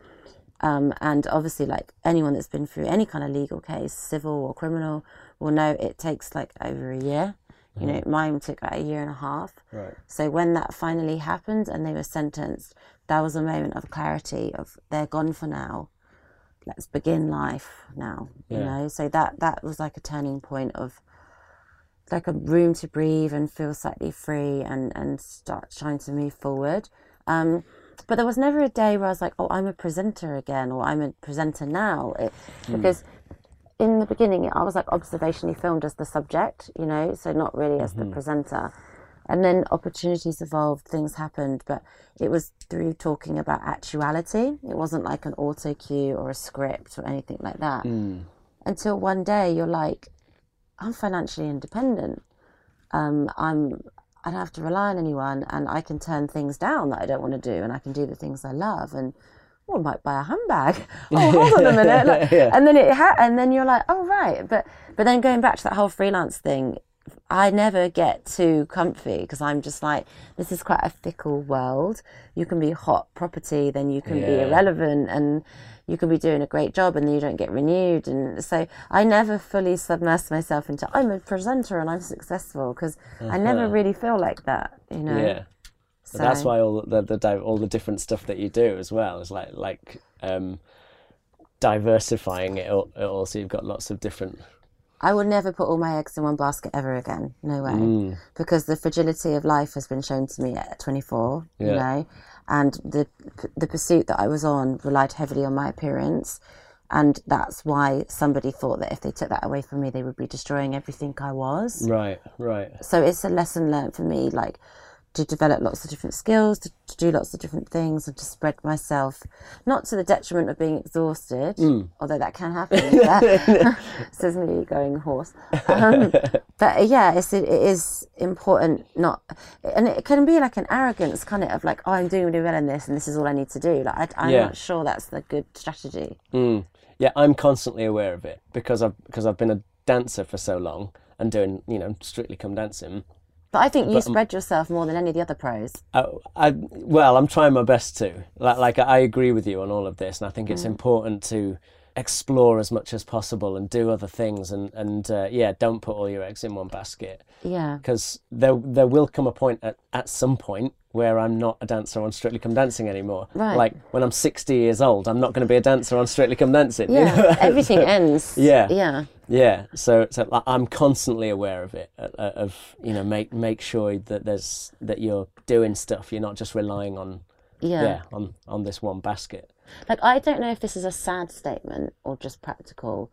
Speaker 2: Um, and obviously, like anyone that's been through any kind of legal case, civil or criminal, will know it takes like over a year. You know, mm-hmm. mine took about a year and a half.
Speaker 1: Right.
Speaker 2: So when that finally happened and they were sentenced, that was a moment of clarity of they're gone for now. let's begin life now. You know, so that that was like a turning point of like a room to breathe and feel slightly free and and start trying to move forward. Um, but there was never a day where I was like, oh, I'm a presenter again or I'm a presenter now, it, because in the beginning I was like observationally filmed as the subject, you know, so not really as the presenter. And then opportunities evolved, things happened, but it was through talking about actuality. It wasn't like an auto cue or a script or anything like that. Until one day you're like, I'm financially independent. Um, I'm I don't have to rely on anyone, and I can turn things down that I don't want to do, and I can do the things I love. And oh, I might buy a handbag. (laughs) (laughs) Oh, hold on a minute. Like,
Speaker 1: Yeah.
Speaker 2: And then it ha- and then you're like, oh right. But but then going back to that whole freelance thing, I never get too comfy because I'm just like, this is quite a fickle world. You can be hot property, then you can be irrelevant, and you can be doing a great job, and then you don't get renewed. And so I never fully submerse myself into I'm a presenter and I'm successful because I never really feel like that, you know.
Speaker 1: Uh-huh. Yeah.
Speaker 2: So
Speaker 1: But that's why all the, the di- all the different stuff that you do as well is like like um, diversifying it all, it all. So you've got lots of different.
Speaker 2: I will never put all my eggs in one basket ever again. No way.
Speaker 1: Mm.
Speaker 2: Because the fragility of life has been shown to me at 24, you know, and the the pursuit that I was on relied heavily on my appearance. And that's why somebody thought that if they took that away from me, they would be destroying everything I was.
Speaker 1: Right. Right.
Speaker 2: So it's a lesson learned for me, like to develop lots of different skills, to, to do lots of different things, and to spread myself, not to the detriment of being exhausted, although that can happen. yeah. (laughs) (laughs) Says me going hoarse. Um, but yeah, it's, it is important not, and it can be like an arrogance kind of of like, oh, I'm doing really well in this, and this is all I need to do. Like I, I'm
Speaker 1: Yeah.
Speaker 2: not sure that's the good strategy.
Speaker 1: Mm. Yeah, I'm constantly aware of it because I've because I've been a dancer for so long and doing you know strictly come dancing.
Speaker 2: But I think you um, spread yourself more than any of the other pros.
Speaker 1: I, I well, I'm trying my best to. Like, like I agree with you on all of this, and I think it's mm. important to explore as much as possible and do other things, and and uh, yeah, don't put all your eggs in one basket
Speaker 2: Yeah.
Speaker 1: because there there will come a point at, at some point where I'm not a dancer on Strictly Come Dancing anymore.
Speaker 2: Right.
Speaker 1: Like when I'm 60 years old, I'm not going to be a dancer on Strictly Come Dancing. you
Speaker 2: Yeah.
Speaker 1: know? (laughs)
Speaker 2: Everything ends.
Speaker 1: Yeah.
Speaker 2: Yeah.
Speaker 1: Yeah, so so I'm constantly aware of it, uh, uh, of you know make make sure that there's that you're doing stuff. You're not just relying on
Speaker 2: Yeah.
Speaker 1: yeah on on this one basket.
Speaker 2: Like, I don't know if this is a sad statement or just practical,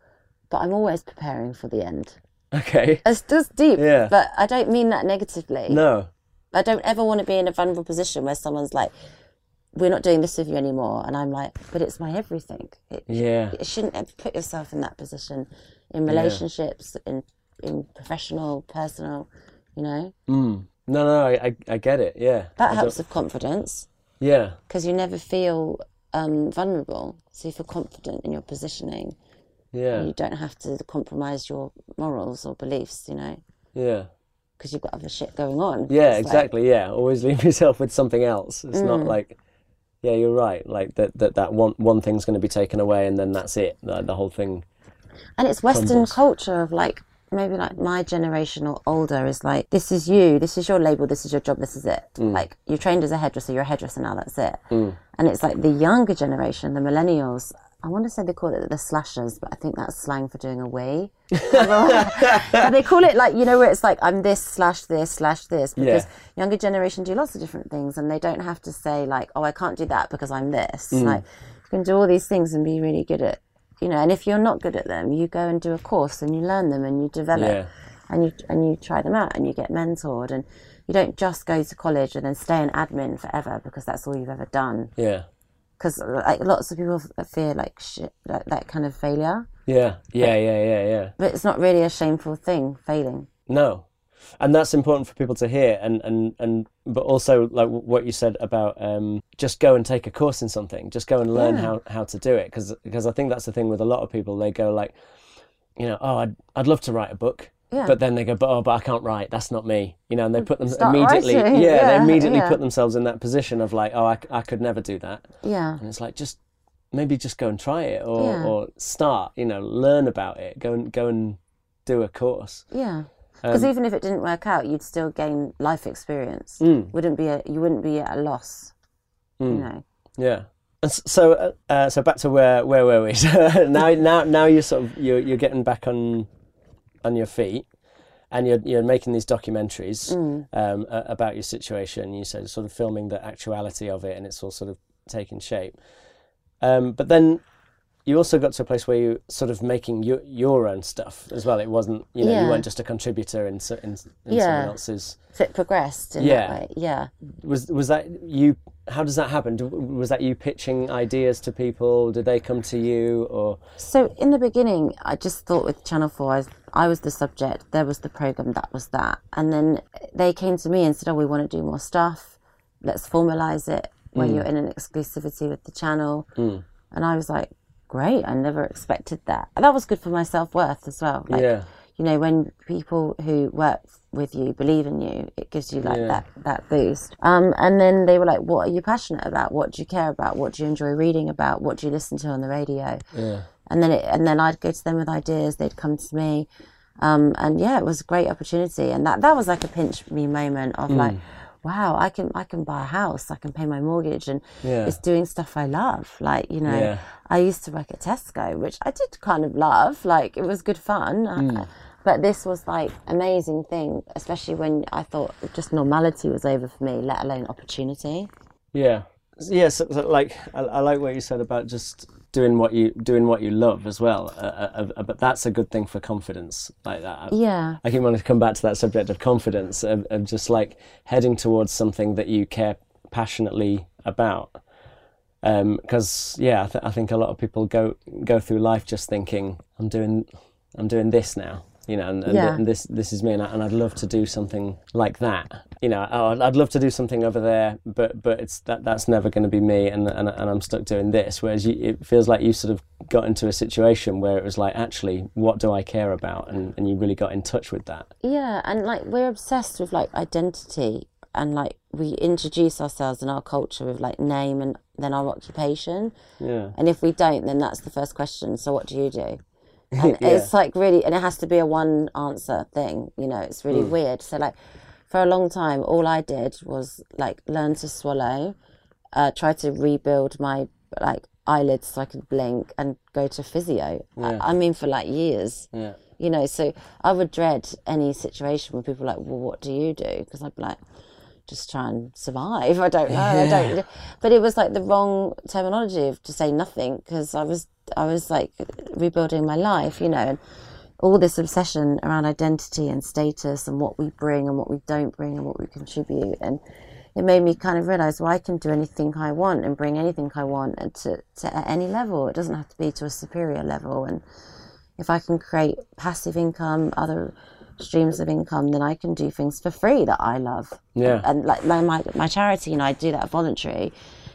Speaker 2: but I'm always preparing for the end.
Speaker 1: Okay.
Speaker 2: It's just deep,
Speaker 1: Yeah.
Speaker 2: but I don't mean that negatively.
Speaker 1: No.
Speaker 2: I don't ever want to be in a vulnerable position where someone's like, we're not doing this with you anymore. And I'm like, but it's my everything. It,
Speaker 1: Yeah.
Speaker 2: it shouldn't ever put yourself in that position in relationships, in, in professional, personal, you know?
Speaker 1: Mm. No, no, I, I I get it. Yeah.
Speaker 2: That
Speaker 1: I
Speaker 2: helps
Speaker 1: don't-
Speaker 2: with confidence
Speaker 1: Yeah.
Speaker 2: because you never feel um, vulnerable. So you feel confident in your positioning.
Speaker 1: Yeah.
Speaker 2: you don't have to compromise your morals or beliefs, you know,
Speaker 1: Yeah.
Speaker 2: because you've got other shit going on.
Speaker 1: Yeah.
Speaker 2: It's like-
Speaker 1: Exactly. Yeah. Always (laughs) leave yourself with something else. It's not
Speaker 2: Mm.
Speaker 1: like. Yeah, you're right. Like that, that, that one one thing's going to be taken away, and then that's it. The, the whole thing.
Speaker 2: and it's Western
Speaker 1: crumbles.
Speaker 2: culture of like maybe like my generation or older is like this is you, this is your label, this is your job, this is it.
Speaker 1: Mm.
Speaker 2: Like you're trained as a hairdresser, you're a hairdresser now, that's it. And it's like the younger generation, the millennials. I want to say they call it the slashers, but I think that's slang for doing a wee. (laughs) but they call it like you know where it's like I'm this slash this slash this because
Speaker 1: Yeah.
Speaker 2: younger generation do lots of different things and they don't have to say like oh I can't do that because I'm this.
Speaker 1: Mm.
Speaker 2: Like you can do all these things and be really good at you know. And if you're not good at them, you go and do a course and you learn them and you develop
Speaker 1: Yeah.
Speaker 2: and you and you try them out and you get mentored and you don't just go to college and then stay in admin forever because that's all you've ever done.
Speaker 1: Yeah.
Speaker 2: Because like lots of people fear like shit that, that kind of failure,
Speaker 1: Yeah. Yeah. Yeah. Yeah. Yeah.
Speaker 2: but it's not really a shameful thing failing.
Speaker 1: No, and that's important for people to hear, and and and but also like what you said about um, just go and take a course in something, just go and learn
Speaker 2: Yeah.
Speaker 1: how how to do it, because because I think that's the thing with a lot of people. They go like, you know, oh, I'd I'd love to write a book.
Speaker 2: Yeah.
Speaker 1: But then they go, but oh, but I can't write. That's not me, you know. And they put them
Speaker 2: Start
Speaker 1: immediately,
Speaker 2: writing.
Speaker 1: yeah, they immediately
Speaker 2: yeah.
Speaker 1: put themselves in that position of like, oh, I, I could never do that.
Speaker 2: Yeah.
Speaker 1: And it's like just maybe just go and try it, or
Speaker 2: Yeah.
Speaker 1: or start, you know, learn about it. Go and go and do a course.
Speaker 2: Yeah. Because
Speaker 1: Um,
Speaker 2: even if it didn't work out, you'd still gain life experience.
Speaker 1: Mm.
Speaker 2: Wouldn't be a you wouldn't be at a loss. You
Speaker 1: Mm.
Speaker 2: know.
Speaker 1: Yeah. So, uh, uh, so back to where where were we? (laughs) now, now, now you're sort of you're you're getting back on on your feet, and you're you're making these documentaries mm. um, about your situation. You said sort of filming the actuality of it, and it's all sort of taking shape. Um, but then you also got to a place where you sort of making your your own stuff as well. It wasn't you know yeah. you weren't just a contributor in in, in yeah. someone else's.
Speaker 2: So it progressed. yeah, yeah.
Speaker 1: Was was that you? How does that happen? Was that you pitching ideas to people? Did they come to you or?
Speaker 2: So in the beginning, I just thought with Channel Four, I was, I was the subject. There was the program. That was that. And then they came to me and said, "Oh, we want to do more stuff. Let's formalize it." When mm. you're in an exclusivity with the channel, mm. and I was like, great. I never expected that. And that was good for my self worth as well. Like, yeah. You know, when people who work with you believe in you, it gives you like yeah. that that boost. Um, and then they were like, "What are you passionate about? What do you care about? What do you enjoy reading about? What do you listen to on the radio?" Yeah. And then it, and then I'd go to them with ideas. They'd come to me, um, and yeah, it was a great opportunity. And that that was like a pinch me moment of mm. like wow, I can I can buy a house, I can pay my mortgage, and yeah. it's doing stuff I love. Like you know, yeah. I used to work at Tesco, which I did kind of love. Like it was good fun. Mm. but this was like amazing thing, especially when I thought just normality was over for me, let alone opportunity.
Speaker 1: Yeah, yeah. So, so like I, I like what you said about just doing what you doing what you love as well. Uh, uh, uh, but that's a good thing for confidence, like that.
Speaker 2: Yeah.
Speaker 1: I keep wanting to come back to that subject of confidence, of, of just like heading towards something that you care passionately about. Because um, yeah, I, th- I think a lot of people go go through life just thinking, I'm doing I'm doing this now you know, and, and, yeah. and this this is me, and, I, and I'd love to do something like that. You know, oh, I'd love to do something over there, but but it's that that's never going to be me, and, and and I'm stuck doing this. Whereas you, it feels like you sort of got into a situation where it was like, actually, what do I care about, and and you really got in touch with that.
Speaker 2: Yeah, and like we're obsessed with like identity, and like we introduce ourselves and our culture with like name and then our occupation.
Speaker 1: Yeah.
Speaker 2: And if we don't, then that's the first question. So what do you do? And (laughs) yeah. it's like really and it has to be a one answer thing you know it's really mm. weird so like for a long time all i did was like learn to swallow uh, try to rebuild my like eyelids so i could blink and go to physio yeah. I, I, mean for like years
Speaker 1: yeah.
Speaker 2: you know so i would dread any situation where people are like well what do you do because i'd be like just try and survive. (laughs) I don't know. Yeah. I don't. But it was like the wrong terminology of to say nothing because I was I was like rebuilding my life, you know, and all this obsession around identity and status and what we bring and what we don't bring and what we contribute and it made me kind of realize well I can do anything I want and bring anything I want to, to at any level. It doesn't have to be to a superior level and if I can create passive income, other streams of income, then I can do things for free that I love.
Speaker 1: Yeah.
Speaker 2: And, and like, like my my charity, you know, I do that voluntary.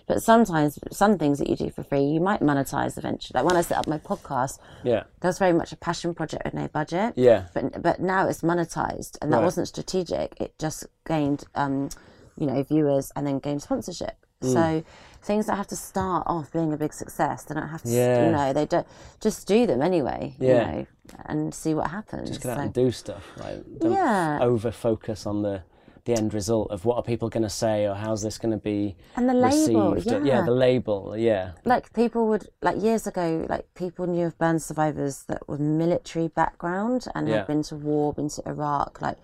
Speaker 2: But sometimes some things that you do for free, you might monetize eventually. Like when I set up my podcast,
Speaker 1: yeah,
Speaker 2: that was very much a passion project with no budget.
Speaker 1: Yeah.
Speaker 2: But but now it's monetized, and that right. wasn't strategic. It just gained, um, you know, viewers and then gained sponsorship. Mm. So things that have to start off being a big success, they don't have to, yeah. you know, they don't just do them anyway. Yeah. You know, and see what happens.
Speaker 1: Just get out so. and do stuff. Like, don't yeah. over focus on the the end result of what are people going to say or how's this going to be
Speaker 2: and the label yeah.
Speaker 1: yeah the label yeah
Speaker 2: like people would like years ago like people knew of burn survivors that were military background and yeah. had been to war been to iraq like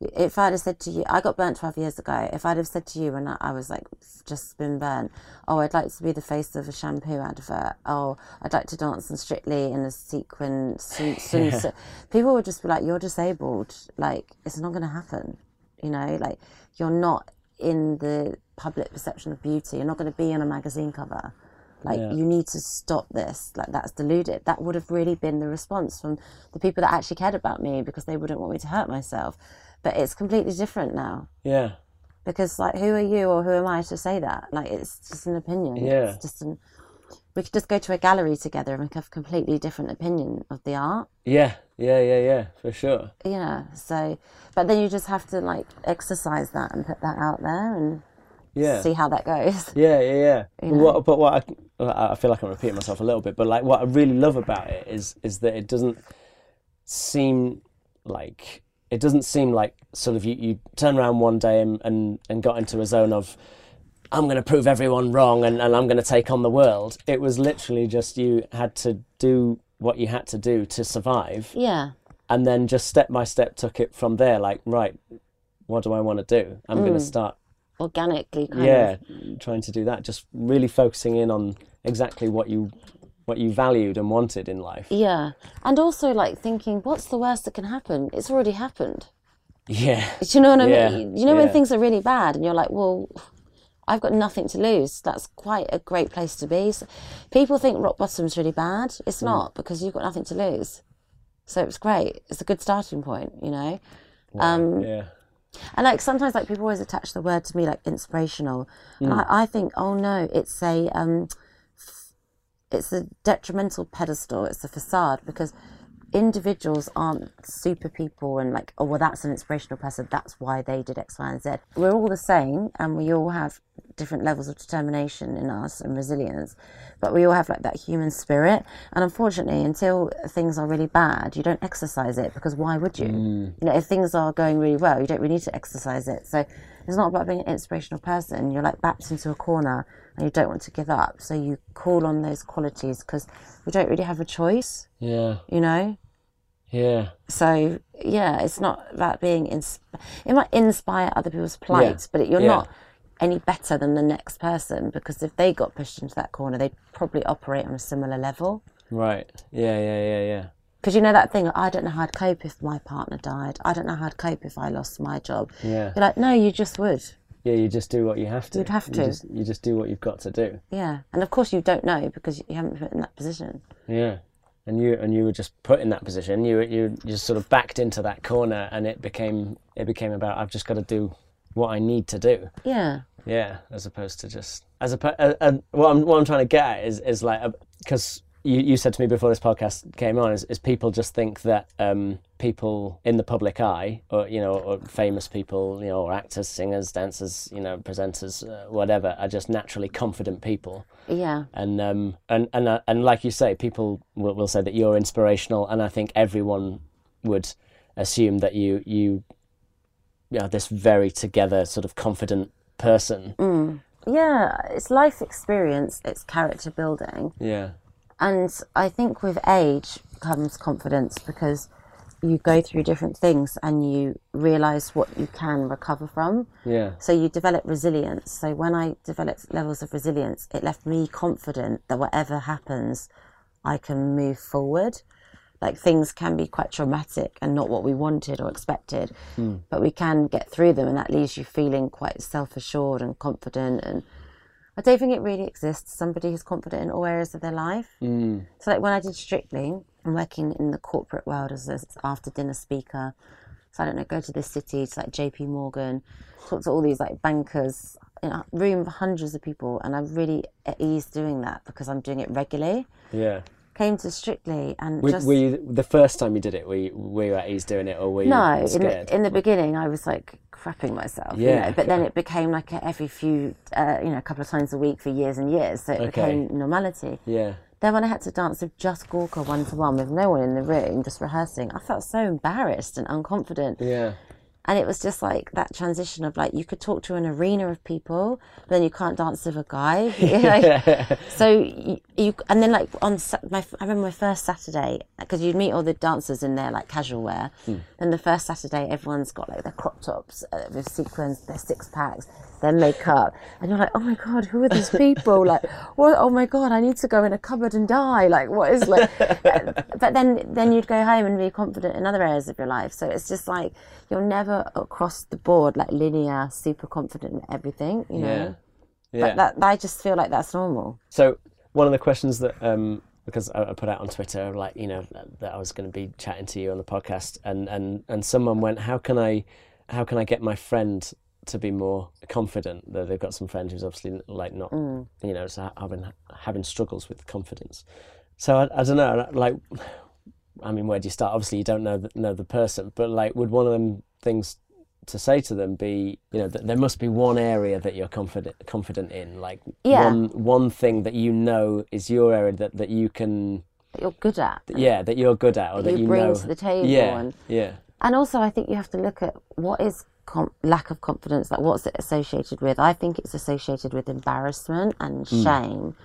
Speaker 2: if I'd have said to you, I got burnt 12 years ago. If I'd have said to you when I, was like just been burnt, oh, I'd like to be the face of a shampoo advert. Oh, I'd like to dance in Strictly in a sequin (laughs) swimsuit. People would just be like, you're disabled. Like, it's not going to happen. You know, like, you're not in the public perception of beauty. You're not going to be on a magazine cover. Like, yeah. you need to stop this. Like, that's deluded. That would have really been the response from the people that actually cared about me because they wouldn't want me to hurt myself but it's completely different now.
Speaker 1: Yeah.
Speaker 2: Because like, who are you or who am I to say that? Like, it's just an opinion.
Speaker 1: Yeah.
Speaker 2: It's just an. We could just go to a gallery together and have a completely different opinion of the art.
Speaker 1: Yeah, yeah, yeah, yeah, for sure.
Speaker 2: Yeah. So, but then you just have to like exercise that and put that out there and yeah. see how that goes.
Speaker 1: Yeah, yeah, yeah. (laughs) You know? what, but what I, I feel like I'm repeating myself a little bit, but like what I really love about it is is that it doesn't seem like it doesn't seem like sort of you, you turn around one day and, and, and got into a zone of I'm going to prove everyone wrong and, and I'm going to take on the world. It was literally just you had to do what you had to do to survive.
Speaker 2: Yeah.
Speaker 1: And then just step by step took it from there. Like, right, what do I want to do? I'm going to hmm. start
Speaker 2: Organically, kind
Speaker 1: yeah
Speaker 2: of.
Speaker 1: trying to do that just really focusing in on exactly what you what you valued and wanted in life
Speaker 2: Yeah. And also, like, thinking, what's the worst that can happen? It's already happened.
Speaker 1: yeah
Speaker 2: Do you know what I
Speaker 1: Yeah,
Speaker 2: mean? You know when things are really bad and you're like, well, I've got nothing to lose. That's quite a great place to be. So people think rock bottom's really bad. It's
Speaker 1: Mm.
Speaker 2: not because you've got nothing to lose. So it's great. It's a good starting point, you know. Um,
Speaker 1: yeah
Speaker 2: And like sometimes, like people always attach the word to me like inspirational, and
Speaker 1: Mm.
Speaker 2: I, I think, oh no, it's a um, it's a detrimental pedestal. It's a facade because individuals aren't super people and like, oh well, that's an inspirational person. That's why they did X, Y, and Z. We're all the same, and we all have different levels of determination in us and resilience, but we all have like that human spirit. And unfortunately, until things are really bad, you don't exercise it because why would you? Mm. You know, if things are going really well, you don't really need to exercise it. So it's not about being an inspirational person. You're like backed into a corner and you don't want to give up. So you call on those qualities because we don't really have a choice,
Speaker 1: yeah
Speaker 2: you know?
Speaker 1: yeah
Speaker 2: So yeah, it's not about being ins- it might inspire other people's plight,
Speaker 1: Yeah.
Speaker 2: but you're
Speaker 1: Yeah.
Speaker 2: not any better than the next person because if they got pushed into that corner, they'd probably operate on a similar level.
Speaker 1: right yeah yeah yeah yeah
Speaker 2: Because you know that thing, I don't know how I'd cope if my partner died. I don't know how I'd cope if I lost my job.
Speaker 1: Yeah.
Speaker 2: You're like, no, you just would.
Speaker 1: Yeah you just do what you have to
Speaker 2: You'd have
Speaker 1: you
Speaker 2: to.
Speaker 1: just, you just do what you've got to do
Speaker 2: Yeah. And of course you don't know because you haven't been in that position.
Speaker 1: yeah and you and you were just put in that position you you you just sort of backed into that corner and it became it became about i've just got to do what i need to do
Speaker 2: Yeah.
Speaker 1: Yeah, as opposed to just as a uh, uh, what I'm what I'm trying to get at is is like because you, you said to me before this podcast came on is, is people just think that um, people in the public eye or you know or famous people you know or actors singers dancers you know presenters uh, whatever are just naturally confident people
Speaker 2: Yeah.
Speaker 1: and um and and uh, and like you say people will, will say that you're inspirational and I think everyone would assume that you you you know this very together sort of confident person
Speaker 2: Yeah. It's life experience, it's character building.
Speaker 1: yeah
Speaker 2: And I think with age comes confidence because you go through different things and you realize what you can recover from.
Speaker 1: yeah
Speaker 2: So you develop resilience. So when I developed levels of resilience, it left me confident that whatever happens, I can move forward. Like things can be quite traumatic and not what we wanted or expected, hmm. but we can get through them, and that leaves you feeling quite self assured and confident. And I don't think it really exists somebody who's confident in all areas of their life.
Speaker 1: Mm.
Speaker 2: So, like when I did Strictly, I'm working in the corporate world as an after dinner speaker. So I don't know, go to the city to like JP Morgan, talk to all these like bankers in a room of hundreds of people, and I'm really at ease doing that because I'm doing it regularly.
Speaker 1: yeah
Speaker 2: Came to Strictly and
Speaker 1: were,
Speaker 2: just
Speaker 1: were you the first time you did it were you, were you at ease doing it or were you
Speaker 2: no. In the, in the beginning, I was like crapping myself, you
Speaker 1: Yeah.
Speaker 2: know. But then it became like a every few, uh, you know, a couple of times a week for years and years. So it
Speaker 1: Okay.
Speaker 2: became normality.
Speaker 1: yeah
Speaker 2: Then when I had to dance with just Gorka one to one with no one in the room, just rehearsing, I felt so embarrassed and unconfident.
Speaker 1: yeah
Speaker 2: And it was just like that transition of like you could talk to an arena of people, but then you can't dance with a guy. (laughs) Know? (laughs) so you, you and then like on my I remember my first Saturday because you'd meet all the dancers in their like casual wear. Then the first Saturday, everyone's got like their crop tops uh, with sequins, their six packs, their makeup, and you're like, oh my god, who are these people? like, what? Oh my god, I need to go in a cupboard and die. Like, what is like? (laughs) but then then you'd go home and be confident in other areas of your life. So it's just like you're never across the board like linear, super confident in everything. You know.
Speaker 1: yeah
Speaker 2: But that I just feel like that's normal.
Speaker 1: So one of the questions that um, because I, put out on Twitter, like you know that, that I was going to be chatting to you on the podcast, and and and someone went, how can I, how can I get my friend to be more confident? That they've got some friend who's obviously like not, mm. you know, so having having struggles with confidence. So I, I don't know, like. I mean, where do you start? Obviously, you don't know the, know the person, but like, would one of them things to say to them be, you know, that there must be one area that you're confident confident in, like
Speaker 2: Yeah.
Speaker 1: one one thing that you know is your area that, that you can,
Speaker 2: That you're good at.
Speaker 1: yeah, that you're good at, or that
Speaker 2: you
Speaker 1: you
Speaker 2: bring
Speaker 1: know
Speaker 2: to the table
Speaker 1: Yeah,
Speaker 2: and-
Speaker 1: yeah,
Speaker 2: And also, I think you have to look at what is com- lack of confidence, like what's it associated with? I think it's associated with embarrassment and mm. shame.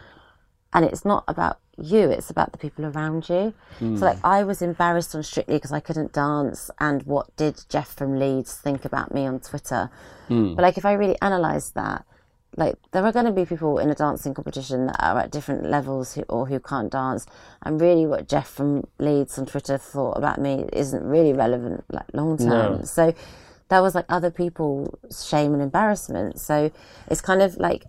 Speaker 2: And it's not about you, it's about the people around you. Mm. So, like, I was embarrassed on Strictly because I couldn't dance, and what did Jeff from Leeds think about me on Twitter? Mm. But, like, if I really analysed that, like there are going to be people in a dancing competition that are at different levels who, or who can't dance and really what jeff from leeds on twitter thought about me isn't really relevant like long term no. so that was like other people's shame and embarrassment. So it's kind of like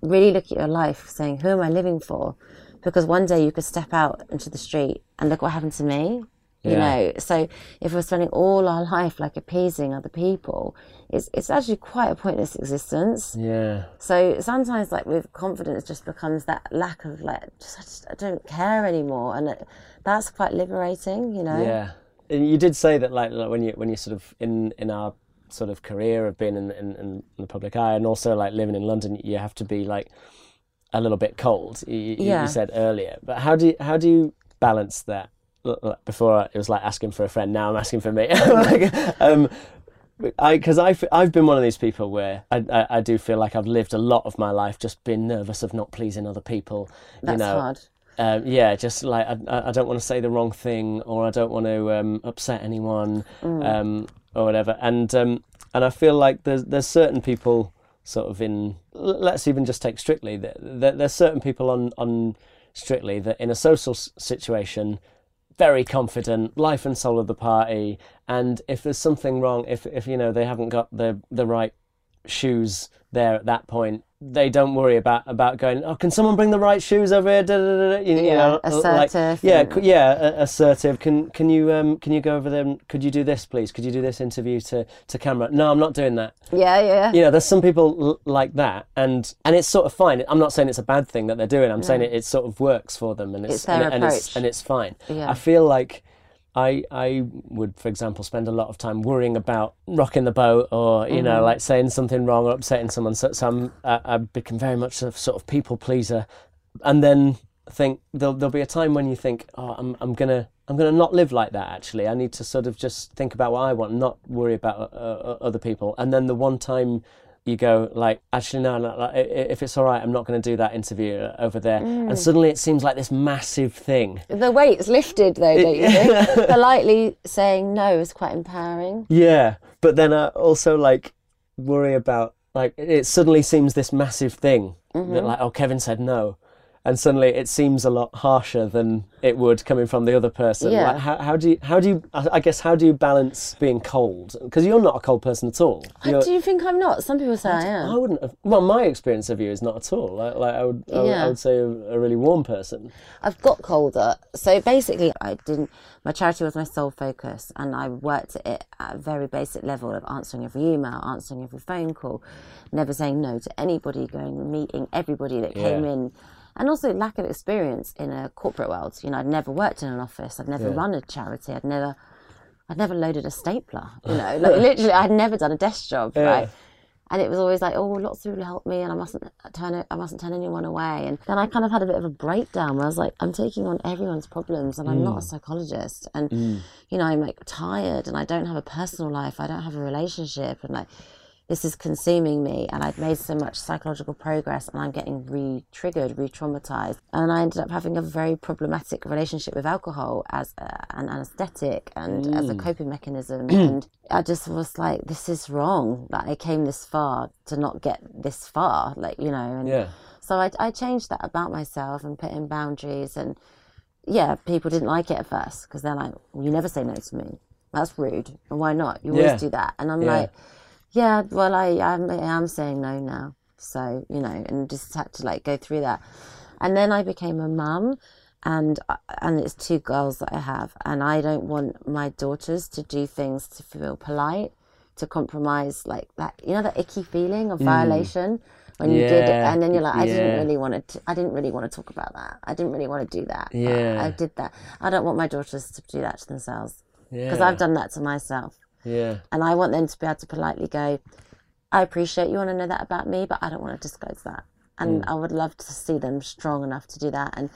Speaker 2: really look at your life saying who am i living for? Because one day you could step out into the street and look what happened to me you know? So if we're spending all our life like appeasing other people it's it's actually quite a pointless existence.
Speaker 1: Yeah.
Speaker 2: So sometimes like with confidence just becomes that lack of like just i, just, I don't care anymore. And it, that's quite liberating you know?
Speaker 1: Yeah. And you did say that like, like when you when you sort of in in our sort of career of being in, in, in the public eye and also like living in london you have to be like a little bit cold you, yeah. you said earlier but how do you how do you balance that before it was like asking for a friend. Now I'm asking for me. (laughs) like, um, I because I've I've been one of these people where I, I, I do feel like I've lived a lot of my life just being nervous of not pleasing other people.
Speaker 2: That's
Speaker 1: you know,
Speaker 2: hard.
Speaker 1: Um, yeah, just like I, I don't want to say the wrong thing or I don't want to um, upset anyone mm. um, or whatever. And um, and I feel like there's there's certain people sort of in let's even just take Strictly. There, there's certain people on on Strictly that in a social situation very confident, life and soul of the party. And if there's something wrong, if if you know they haven't got the the right shoes there at that point, they don't worry about about going. Oh, can someone bring the right shoes over here? Da, da, da, you, yeah, you know,
Speaker 2: assertive.
Speaker 1: Like, yeah, yeah, assertive. Can can you um can you go over them? Could you do this, please? Could you do this interview to to camera? No, I'm not doing that.
Speaker 2: Yeah, yeah.
Speaker 1: You know, there's some people l- like that, and and it's sort of fine. I'm not saying it's a bad thing that they're doing. I'm no. saying it, it sort of works for them, and it's,
Speaker 2: it's and,
Speaker 1: and, it's and it's fine. Yeah. I feel like I I would, for example, spend a lot of time worrying about rocking the boat or you mm-hmm. know like saying something wrong or upsetting someone. So, so I'm I, I become very much a sort of people pleaser, and then think there'll there'll be a time when you think, oh, I'm I'm gonna I'm gonna not live like that. Actually, I need to sort of just think about what I want, not worry about uh, uh other people. And then the one time you go like actually no, no, if it's all right i'm not going to do that interview over there. Mm. and suddenly it seems like this massive thing.
Speaker 2: The weight's lifted though don't you think? (laughs) Politely saying no is quite empowering.
Speaker 1: Yeah but then i also like worry about like it suddenly seems this massive thing mm-hmm. that like oh kevin said no and suddenly it seems a lot harsher than it would coming from the other person.
Speaker 2: Yeah.
Speaker 1: Like how, how do you how do you I guess how do you balance being cold because you're not a cold person at all.
Speaker 2: You're, do you think I'm not? Some people say I, I am.
Speaker 1: I wouldn't. Have, well, my experience of you is not at all. Like, like I would I, yeah. I would say a, a, really warm person.
Speaker 2: I've got colder. So basically, I didn't. My charity was my sole focus, and I worked at it at a very basic level of answering every email, answering every phone call, never saying no to anybody, going meeting everybody that yeah. came in and also lack of experience in a corporate world. You know, I'd never worked in an office. I'd never yeah. run a charity. I'd never, I'd never loaded a stapler. You know, (laughs) like literally, I'd never done a desk job. Yeah. Right. And it was always like, oh, lots of people help me, and I mustn't turn it, I mustn't turn anyone away. And then I kind of had a bit of a breakdown where I was like, I'm taking on everyone's problems, and I'm mm. not a mm. psychologist, and mm. you know, I'm like tired, and I don't have a personal life, I don't have a relationship, and like this is consuming me and I've made so much psychological progress and I'm getting re-triggered, re-traumatized. And I ended up having a very problematic relationship with alcohol as a, an anesthetic and mm. as a mm. coping mechanism. (clears throat) and I just was like, this is wrong. That I came this far to not get this far, like, you know. And
Speaker 1: yeah.
Speaker 2: so I, I changed that about myself and put in boundaries and yeah, people didn't like it at first because they're like, well, you never say no to me. That's rude. And why not? You always yeah. do that. And I'm yeah. like, yeah, well, I am, I am saying no now. So, you know, and just had to like go through that. And then I became a mum and uh, and it's two girls that I have and I don't want my daughters to do things to feel polite, to compromise like that, you know, that icky feeling of mm. violation when yeah. you did it and then you're like, I yeah. didn't really want to, I didn't really want to talk about that. I didn't really want to do that.
Speaker 1: Yeah.
Speaker 2: I, I did that. I don't want my daughters to do that to themselves because yeah. I've done that to myself.
Speaker 1: Yeah.
Speaker 2: And I want them to be able to politely go, I appreciate you want to know that about me, but I don't want to disclose that. And mm. I would love to see them strong enough to do that. And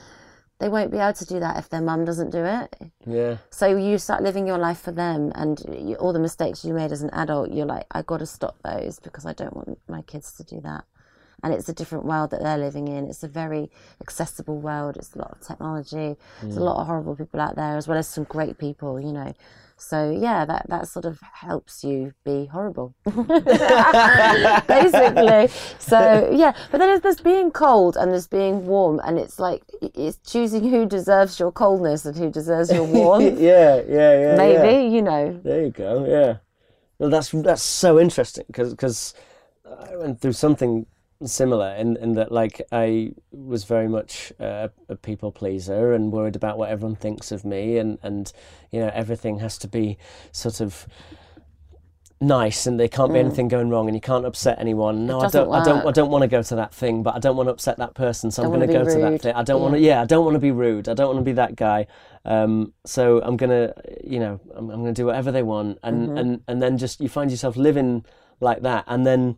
Speaker 2: they won't be able to do that if their mum doesn't do it.
Speaker 1: Yeah.
Speaker 2: So you start living your life for them, and you, all the mistakes you made as an adult, you're like, I got to stop those because I don't want my kids to do that. And it's a different world that they're living in. It's a very accessible world. It's a lot of technology. There's a lot of horrible people out there, as well as some great people. You know. So yeah, that that sort of helps you be horrible, (laughs) (laughs) basically. So yeah, but then there's being cold and there's being warm, and it's like it's choosing who deserves your coldness and who deserves your warmth. (laughs)
Speaker 1: yeah, yeah, yeah.
Speaker 2: Maybe
Speaker 1: yeah.
Speaker 2: you know.
Speaker 1: There you go. Yeah. Well, that's that's so interesting because because I went through something similar in, in that like I was very much uh, a people pleaser and worried about what everyone thinks of me and and you know everything has to be sort of nice and there can't be mm. anything going wrong and you can't upset anyone no I don't work. I don't I don't want to go to that thing but I don't want to upset that person so don't I'm going to go rude. to that thing I don't yeah. want to yeah I don't want to be rude I don't want to be that guy um, so I'm going to you know I'm, I'm going to do whatever they want and mm-hmm. and and then just you find yourself living like that and then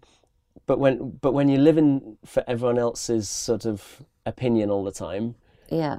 Speaker 1: but when but when you're living for everyone else's sort of opinion all the time,
Speaker 2: yeah,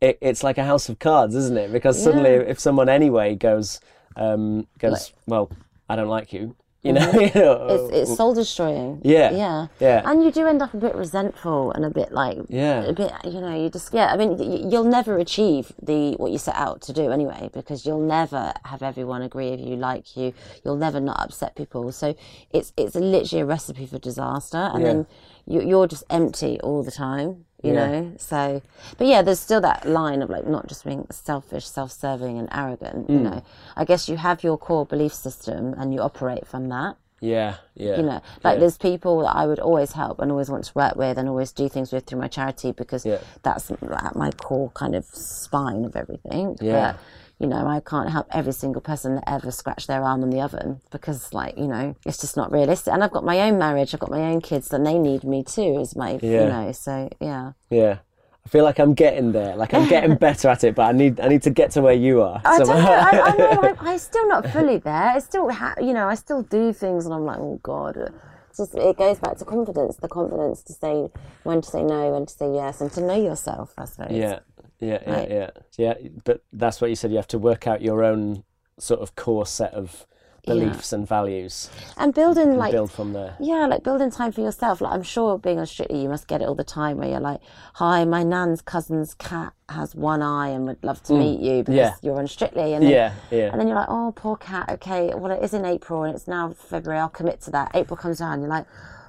Speaker 1: it, it's like a house of cards, isn't it? Because suddenly, yeah. if someone anyway goes um, goes, like, well, I don't like you, you know,
Speaker 2: mm-hmm. (laughs) you know it's, it's soul destroying.
Speaker 1: Yeah,
Speaker 2: yeah,
Speaker 1: yeah.
Speaker 2: And you do end up a bit resentful and a bit like,
Speaker 1: yeah,
Speaker 2: a bit, you know, you just yeah. I mean, you'll never achieve the what you set out to do anyway, because you'll never have everyone agree with you, like you. You'll never not upset people. So it's it's literally a recipe for disaster, and yeah. then you, you're just empty all the time you yeah. know so but yeah there's still that line of like not just being selfish self-serving and arrogant mm. you know i guess you have your core belief system and you operate from that
Speaker 1: yeah yeah
Speaker 2: you know like yeah. there's people that i would always help and always want to work with and always do things with through my charity because yeah. that's at my core kind of spine of everything
Speaker 1: yeah
Speaker 2: but, you know, I can't help every single person that ever scratch their arm in the oven because, like, you know, it's just not realistic. And I've got my own marriage, I've got my own kids, and they need me too, is my, yeah. you know, so yeah.
Speaker 1: Yeah. I feel like I'm getting there. Like I'm getting (laughs) better at it, but I need I need to get to where you are.
Speaker 2: I, don't know, I, I know I'm, (laughs) I'm, still not fully there. I still, ha- you know, I still do things, and I'm like, oh god. Just, it goes back to confidence. The confidence to say when to say no, when to say yes, and to know yourself. I suppose.
Speaker 1: Yeah, yeah, yeah, right? yeah, yeah. But that's what you said. You have to work out your own sort of core set of beliefs yeah. and values,
Speaker 2: and building like
Speaker 1: build from there.
Speaker 2: Yeah, like building time for yourself. Like I'm sure being a Strictly, you must get it all the time where you're like, "Hi, my nan's cousin's cat has one eye and would love to mm. meet you because yeah. you're on Strictly." And then,
Speaker 1: yeah, yeah.
Speaker 2: And then you're like, "Oh, poor cat. Okay, well it is in April and it's now February. I'll commit to that." April comes around, you're like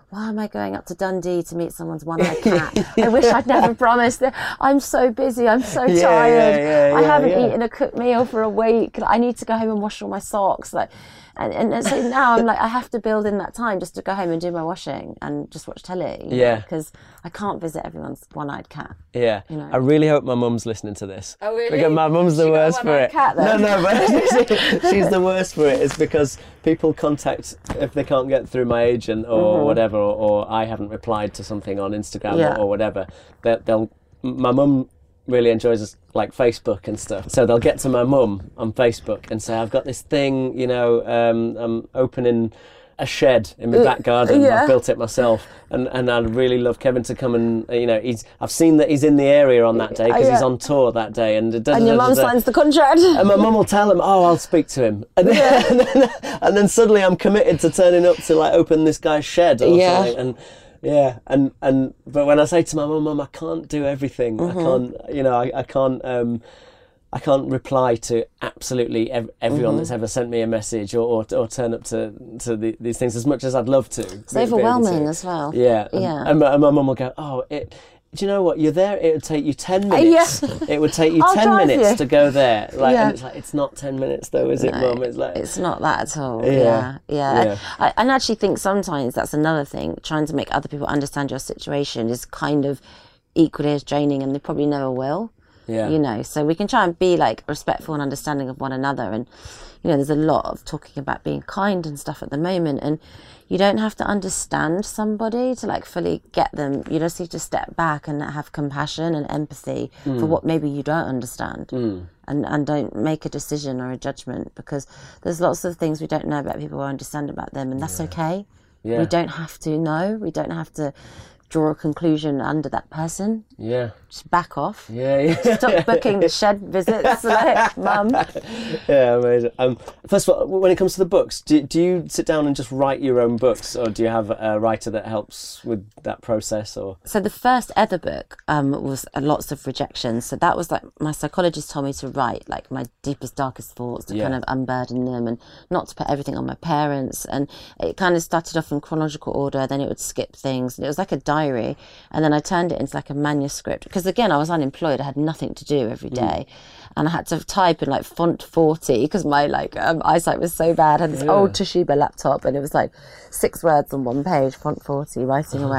Speaker 2: why am I going up to Dundee to meet someone's one-eyed (laughs) cat? I wish I'd never promised. that. I'm so busy. I'm so yeah, tired. Yeah, yeah, I haven't eaten a cooked meal for a week. I need to go home and wash all my socks. Like, and, and, and, so now I'm like, I have to build in that time just to go home and do my washing and just watch telly.
Speaker 1: Yeah.
Speaker 2: Because I can't visit everyone's one-eyed cat.
Speaker 1: Yeah. You know? I really hope my mum's listening to this.
Speaker 2: Oh really?
Speaker 1: Because my mum's the
Speaker 2: she
Speaker 1: worst for it.
Speaker 2: Cat,
Speaker 1: no, no, but (laughs) (laughs) she's the worst for it. It's because people contact if they can't get through my agent or mm-hmm. whatever, or, or, I haven't replied to something on Instagram yeah. or, or whatever. They'll, my mum really enjoys like Facebook and stuff. So they'll get to my mum on Facebook and say, "I've got this thing, you know, um, I'm opening." a shed in my uh, back garden. Yeah. I've built it myself, and and I'd really love Kevin to come and you know he's. I've seen that he's in the area on that day because yeah. he's on tour that day, and
Speaker 2: and your mum signs the contract.
Speaker 1: And my mum will tell him, "Oh, I'll speak to him," and then, yeah. and, (laughs) then, and then suddenly I'm committed to turning up to like open this guy's shed or yeah. something, and yeah, and and but when I say to my mum, mum, I can't do everything. Mm-hmm. I can't, you know, I, I can't. Um, I can't reply to absolutely ev- everyone mm-hmm. that's ever sent me a message or, or, or turn up to, to the, these things as much as I'd love to.
Speaker 2: It's overwhelming as well.
Speaker 1: Yeah.
Speaker 2: Yeah.
Speaker 1: And, and my mum will go, oh, it, do you know what? You're there. It would take you ten uh, minutes. Yeah. It would take you (laughs) ten minutes you. to go there. Like, yeah. and it's like it's not ten minutes though, is it, no, Mum? It's like
Speaker 2: it's not that at all. Yeah, yeah. yeah. I, I actually think sometimes that's another thing. Trying to make other people understand your situation is kind of equally as draining, and they probably never will.
Speaker 1: Yeah.
Speaker 2: You know, so we can try and be like respectful and understanding of one another, and you know, there's a lot of talking about being kind and stuff at the moment, and you don't have to understand somebody to like fully get them. You just need to step back and have compassion and empathy mm. for what maybe you don't understand.
Speaker 1: Mm.
Speaker 2: And, and don't make a decision or a judgment because there's lots of things we don't know about people or understand about them, and that's yeah. okay. Yeah. We don't have to know. We don't have to draw a conclusion under that person.
Speaker 1: Yeah.
Speaker 2: Just back off.
Speaker 1: Yeah, yeah. (laughs)
Speaker 2: Stop booking the (laughs) shed visits, like, mum. (laughs)
Speaker 1: Yeah, amazing. Um, first of all, when it comes to the books, do, do you sit down and just write your own books, or do you have a writer that helps with that process? Or
Speaker 2: so the first ever book um, was uh, lots of rejection. So that was like my psychologist told me to write like my deepest, darkest thoughts to
Speaker 1: Yeah.
Speaker 2: kind of unburden them and not to put everything on my parents. And it kind of started off in chronological order, then it would skip things. And it was like a diary. And then I turned it into like a manuscript because again, I was unemployed. I had nothing to do every day. And I had to type in like font 40 because my like um, eyesight was so bad. I had this old Toshiba laptop and it was like six words on one page, font 40, writing away.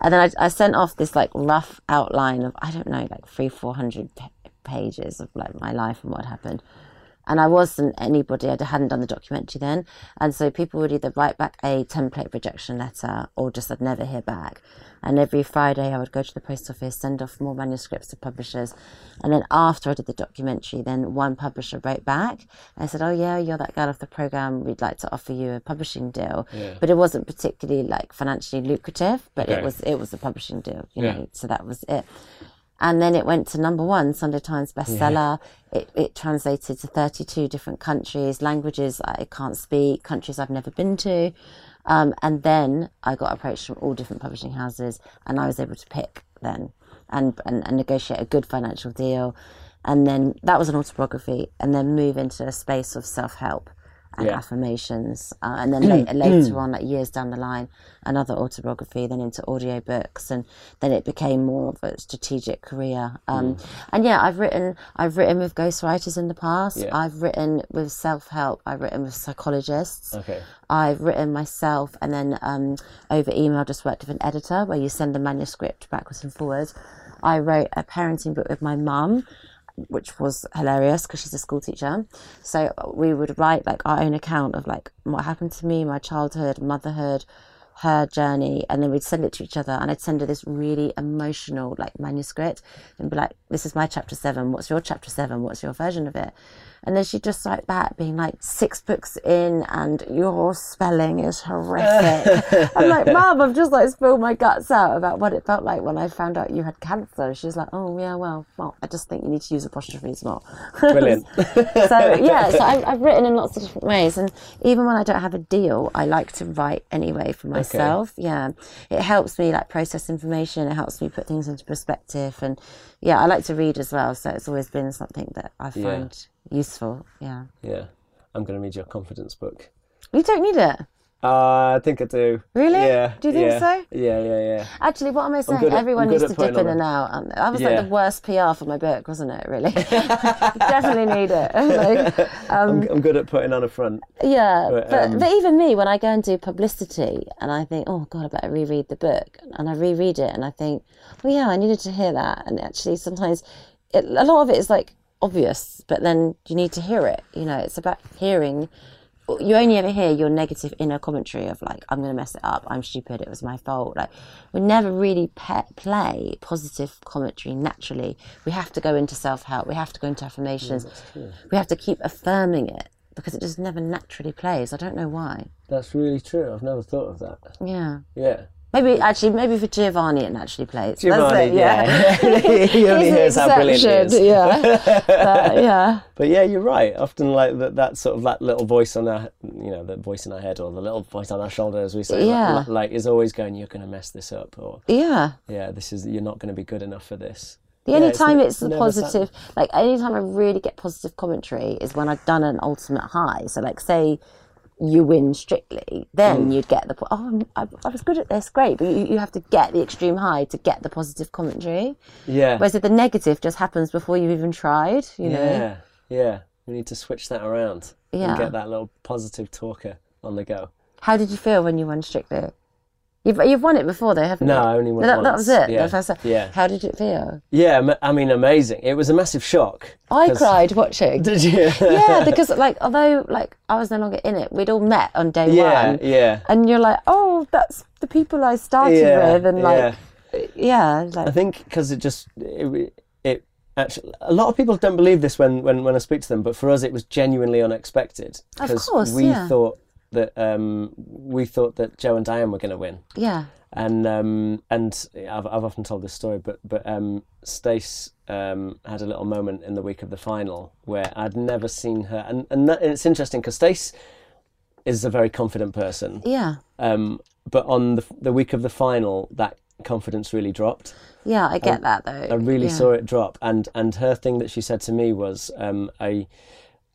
Speaker 2: And then I, I sent off this like rough outline of, I don't know, like three, 400 pa- pages of like my life and what happened. And I wasn't anybody, I hadn't done the documentary then. And so people would either write back a template rejection letter or just I'd never hear back. And every Friday I would go to the post office, send off more manuscripts to publishers. And then after I did the documentary, then one publisher wrote back and said, Oh, yeah, you're that girl off the program. We'd like to offer you a publishing deal. But it wasn't particularly like financially lucrative, but
Speaker 1: Okay.
Speaker 2: it was it was a publishing deal, you
Speaker 1: Yeah.
Speaker 2: know. So that was it and then it went to number one Sunday Times bestseller. It, it translated to 32 different countries, languages I can't speak, countries I've never been to. Um, and then I got approached from all different publishing houses, and I was able to pick then and, and, and negotiate a good financial deal. And then that was an autobiography, and then move into a space of self help and
Speaker 1: Yeah.
Speaker 2: affirmations. Uh, and then later, later on, like years down the line, another autobiography, then into audiobooks, and then it became more of a strategic career. Um, And yeah, I've written, I've written with ghostwriters in the past.
Speaker 1: Yeah.
Speaker 2: I've written with self help. I've written with psychologists.
Speaker 1: okay,
Speaker 2: I've written myself, and then um, over email, just worked with an editor where you send a manuscript backwards and forwards. I wrote a parenting book with my mum, which was hilarious because she's a school teacher. So uh, we would write like our own account of like what happened to me, my childhood, motherhood, her journey, and then we'd send it to each other. And I'd send her this really emotional like manuscript and be like, "This is my chapter seven. What's your chapter seven? What's your version of it?" And then she'd just write back, being like, six books in, and your spelling is horrific. (laughs) I'm like, Mum, I've just like spilled my guts out about what it felt like when I found out you had cancer. She's like, Oh, yeah, well, well I just think you need to use apostrophes more. (laughs)
Speaker 1: brilliant.
Speaker 2: so, yeah, so I've, I've written in lots of different ways. And even when I don't have a deal, I like to write anyway for myself. Yeah. It helps me like process information, it helps me put things into perspective. And yeah, I like to read as well. So it's always been something that I
Speaker 1: Yeah.
Speaker 2: Useful. Yeah.
Speaker 1: yeah, I'm going to read your confidence book.
Speaker 2: You don't need it.
Speaker 1: Uh, I think I do.
Speaker 2: Really?
Speaker 1: Yeah.
Speaker 2: Do you think
Speaker 1: yeah.
Speaker 2: so?
Speaker 1: Yeah, yeah, yeah.
Speaker 2: Actually, what am I saying?
Speaker 1: at-
Speaker 2: Everyone needs to dip in and out. That was
Speaker 1: Yeah.
Speaker 2: like the worst PR for my book, wasn't it? Really, (laughs) definitely need it. (laughs) like, (laughs) um,
Speaker 1: I'm, I'm good at putting on a front.
Speaker 2: yeah,
Speaker 1: But,
Speaker 2: but,
Speaker 1: um,
Speaker 2: but even me, when I go and do publicity, and I think, oh god, I better reread the book, and I reread it, and I think, oh yeah, I needed to hear that. And actually, sometimes it, a lot of it is like obvious, but then you need to hear it. You know, it's about hearing. You only ever hear your negative inner commentary of like, I'm going to mess it up. I'm stupid. It was my fault. Like, we never really pe- play positive commentary naturally. We have to go into self help. We have to go into affirmations. Mm, we have to keep affirming it because it just never naturally plays. I don't know why.
Speaker 1: That's really true. I've never thought of that.
Speaker 2: Yeah.
Speaker 1: Yeah.
Speaker 2: Maybe actually, maybe for Giovanni it naturally plays.
Speaker 1: Giovanni,
Speaker 2: it, yeah.
Speaker 1: yeah. (laughs) he only (laughs) hears how brilliant he is.
Speaker 2: Yeah. But, yeah.
Speaker 1: But yeah, you're right. Often, like that, that sort of that little voice on our, you know, the voice in our head or the little voice on our shoulder, as we say, like-
Speaker 2: Yeah.
Speaker 1: like, like is always going, "You're going to mess this up," or
Speaker 2: Yeah.
Speaker 1: "Yeah, this is you're not going to be good enough for this."
Speaker 2: The
Speaker 1: Yeah,
Speaker 2: only time it's, the positive, like any time I really get positive commentary is when I've done an ultimate high. So, like, say you win strictly, then
Speaker 1: Mm.
Speaker 2: you'd get the oh, I, I was good at this, great. But you, you have to get the extreme high to get the positive commentary.
Speaker 1: Yeah.
Speaker 2: Whereas if the negative just happens before you've even tried, you know.
Speaker 1: Yeah. Yeah. We need to switch that around
Speaker 2: Yeah.
Speaker 1: and get that little positive talker on the go.
Speaker 2: How did you feel when you won strictly? You've you've won it before though, haven't
Speaker 1: No,
Speaker 2: you?
Speaker 1: No, I only won
Speaker 2: that,
Speaker 1: it
Speaker 2: that
Speaker 1: once.
Speaker 2: was it.
Speaker 1: Yeah,
Speaker 2: The first time.
Speaker 1: yeah.
Speaker 2: How did it feel?
Speaker 1: Yeah, I mean, amazing. It was a massive shock.
Speaker 2: I
Speaker 1: 'cause-
Speaker 2: cried watching. (laughs)
Speaker 1: Did you?
Speaker 2: yeah, (laughs) because like although like I was no longer in it, we'd all met on day
Speaker 1: yeah,
Speaker 2: one,
Speaker 1: yeah.
Speaker 2: and you're like, oh, that's the people I started
Speaker 1: Yeah,
Speaker 2: with, and like,
Speaker 1: yeah.
Speaker 2: yeah,
Speaker 1: I think because it just it, it actually a lot of people don't believe this when, when when I speak to them, but for us it was genuinely unexpected
Speaker 2: Of
Speaker 1: because
Speaker 2: course,
Speaker 1: we thought that um, we thought that Joe and Dianne were going to win,
Speaker 2: yeah,
Speaker 1: and um, and I've, I've often told this story, but but um, Stace um, had a little moment in the week of the final where I'd never seen her, and and, that, and it's interesting because Stace is a very confident person.
Speaker 2: Yeah.
Speaker 1: Um, but on the the week of the final, that confidence really dropped.
Speaker 2: Yeah, I get that though.
Speaker 1: I really
Speaker 2: yeah.
Speaker 1: saw it drop, and and her thing that she said to me was, um, I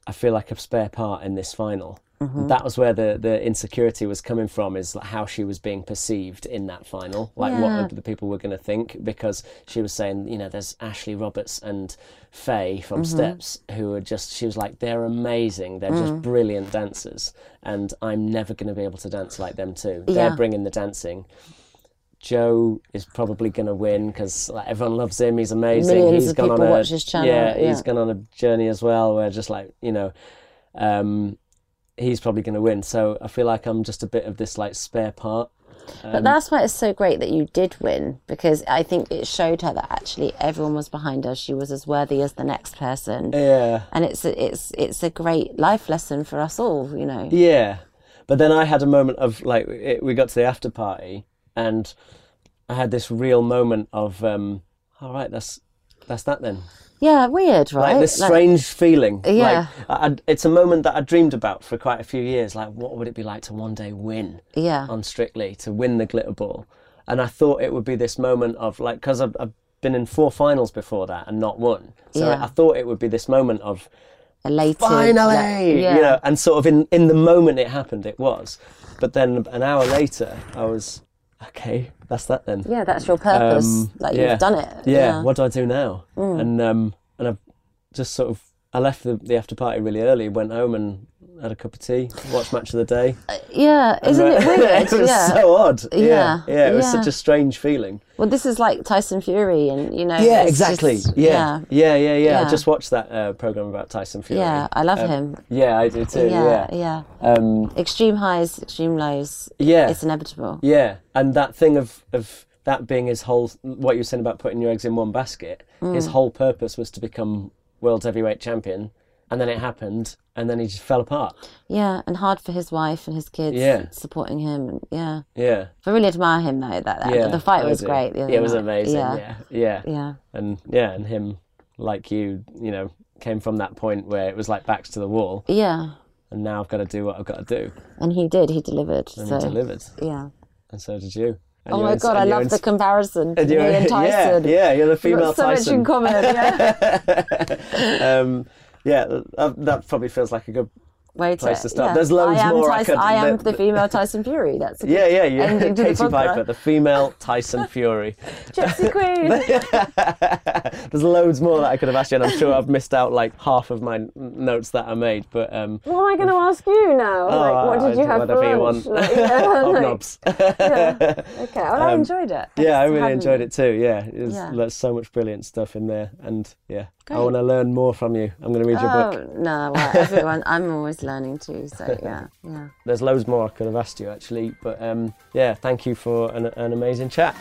Speaker 1: I feel like a spare part in this final. Mm-hmm. That was where the, the insecurity was coming from, is how she was being perceived in that final, like
Speaker 2: Yeah.
Speaker 1: what the people were going to think, because she was saying, you know, there's Ashley Roberts and Faye from
Speaker 2: Mm-hmm.
Speaker 1: Steps who are just, she was like, they're amazing, they're
Speaker 2: Mm.
Speaker 1: just brilliant dancers, and I'm never going to be able to dance like them too.
Speaker 2: Yeah.
Speaker 1: They're bringing the dancing. Joe is probably going to win because like, everyone loves him. He's amazing.
Speaker 2: Millions
Speaker 1: he's
Speaker 2: of
Speaker 1: gone on a
Speaker 2: watch his channel,
Speaker 1: Yeah, he's
Speaker 2: yeah.
Speaker 1: gone on a journey as well. Where just like you know, um, he's probably going to win. So I feel like I'm just a bit of this like spare part. Um,
Speaker 2: But that's why it's so great that you did win because I think it showed her that actually everyone was behind her. She was as worthy as the next person,
Speaker 1: Yeah,
Speaker 2: and it's a, it's it's a great life lesson for us all. You know.
Speaker 1: yeah. But then I had a moment of like it, we got to the after party and I had this real moment of um, all right, that's that's that then.
Speaker 2: Yeah, weird, right?
Speaker 1: like this
Speaker 2: Like-
Speaker 1: strange feeling.
Speaker 2: Yeah.
Speaker 1: Like, I, it's a moment that I dreamed about for quite a few years. Like, what would it be like to one day win
Speaker 2: yeah,
Speaker 1: on Strictly, to win the glitter ball? And I thought it would be this moment of like, because I've, I've been in four finals before that and not won. So
Speaker 2: Yeah.
Speaker 1: I thought it would be this moment of
Speaker 2: elated.
Speaker 1: finally,
Speaker 2: like- yeah.
Speaker 1: you know, and sort of in in the moment it happened, it was. But then an hour later, I was okay. That's that then.
Speaker 2: yeah, that's your purpose.
Speaker 1: Um,
Speaker 2: like
Speaker 1: yeah.
Speaker 2: you've done it.
Speaker 1: yeah, what do I do now?
Speaker 2: Mm.
Speaker 1: And um, and I've just sort of I left the, the after party really early, went home and had a cup of tea, watched match of the day.
Speaker 2: yeah. Isn't it (laughs) weird?
Speaker 1: it was
Speaker 2: yeah.
Speaker 1: so odd. Yeah,
Speaker 2: Yeah,
Speaker 1: yeah, it was
Speaker 2: yeah.
Speaker 1: such a strange feeling.
Speaker 2: Well, this is like Tyson Fury, and you know.
Speaker 1: Yeah, exactly.
Speaker 2: just-
Speaker 1: yeah. yeah, yeah, yeah, I just watched that uh, program about Tyson Fury.
Speaker 2: Yeah, I love
Speaker 1: Um,
Speaker 2: him.
Speaker 1: Yeah, I do too.
Speaker 2: Yeah,
Speaker 1: Yeah. Um,
Speaker 2: Extreme highs, extreme lows.
Speaker 1: yeah.
Speaker 2: It's inevitable.
Speaker 1: Yeah, and that thing of of that being his whole what you were saying about putting your eggs in one basket. His
Speaker 2: Mm.
Speaker 1: whole purpose was to become world heavyweight champion, and then it happened, and then he just fell apart.
Speaker 2: Yeah, and hard for his wife and his kids.
Speaker 1: Yeah.
Speaker 2: supporting him. Yeah,
Speaker 1: Yeah,
Speaker 2: I really admire him though. That, that
Speaker 1: yeah.
Speaker 2: the fight was great. the
Speaker 1: it was
Speaker 2: night.
Speaker 1: amazing.
Speaker 2: Yeah,
Speaker 1: Yeah, yeah,
Speaker 2: yeah,
Speaker 1: and yeah, and him like you, you know, came from that point where it was like backs to the wall,
Speaker 2: yeah.
Speaker 1: and now I've got to do what I've got to do,
Speaker 2: And he did. He delivered.
Speaker 1: and
Speaker 2: so
Speaker 1: he delivered,
Speaker 2: yeah.
Speaker 1: and so did you. And
Speaker 2: Oh my god, I love the comparison. (laughs)
Speaker 1: and
Speaker 2: Me and Tyson.
Speaker 1: Yeah, yeah, you're the female
Speaker 2: so
Speaker 1: Tyson.
Speaker 2: much in common. Yeah. (laughs)
Speaker 1: um, yeah, that, that probably feels like a good.
Speaker 2: Way
Speaker 1: Place to start. There's loads
Speaker 2: I am
Speaker 1: more I
Speaker 2: Tyson,
Speaker 1: could-
Speaker 2: I am
Speaker 1: the-
Speaker 2: the female Tyson Fury. That's a good
Speaker 1: Yeah, yeah, yeah. (laughs)
Speaker 2: the
Speaker 1: Katie
Speaker 2: podcast.
Speaker 1: Piper, the female Tyson Fury. (laughs)
Speaker 2: Gypsy Queen. (laughs)
Speaker 1: There's loads more that I could have asked you, and I'm sure I've missed out like half of my notes that I made. But um,
Speaker 2: what am I going to ask you now? like, what did you
Speaker 1: I-
Speaker 2: have for
Speaker 1: Oh, you
Speaker 2: lunch? Like, yeah, like-
Speaker 1: Hobnobs.
Speaker 2: Okay, well, I enjoyed it.
Speaker 1: Um, yeah, I really enjoyed it too. Yeah,
Speaker 2: Yeah.
Speaker 1: there's so much brilliant stuff in there, and yeah, I want to learn more from you. I'm going to read your book.
Speaker 2: Oh, no, well, (laughs) everyone, I'm always learning too, so yeah, yeah.
Speaker 1: There's loads more I could have asked you actually, but um, yeah, thank you for an, an amazing chat.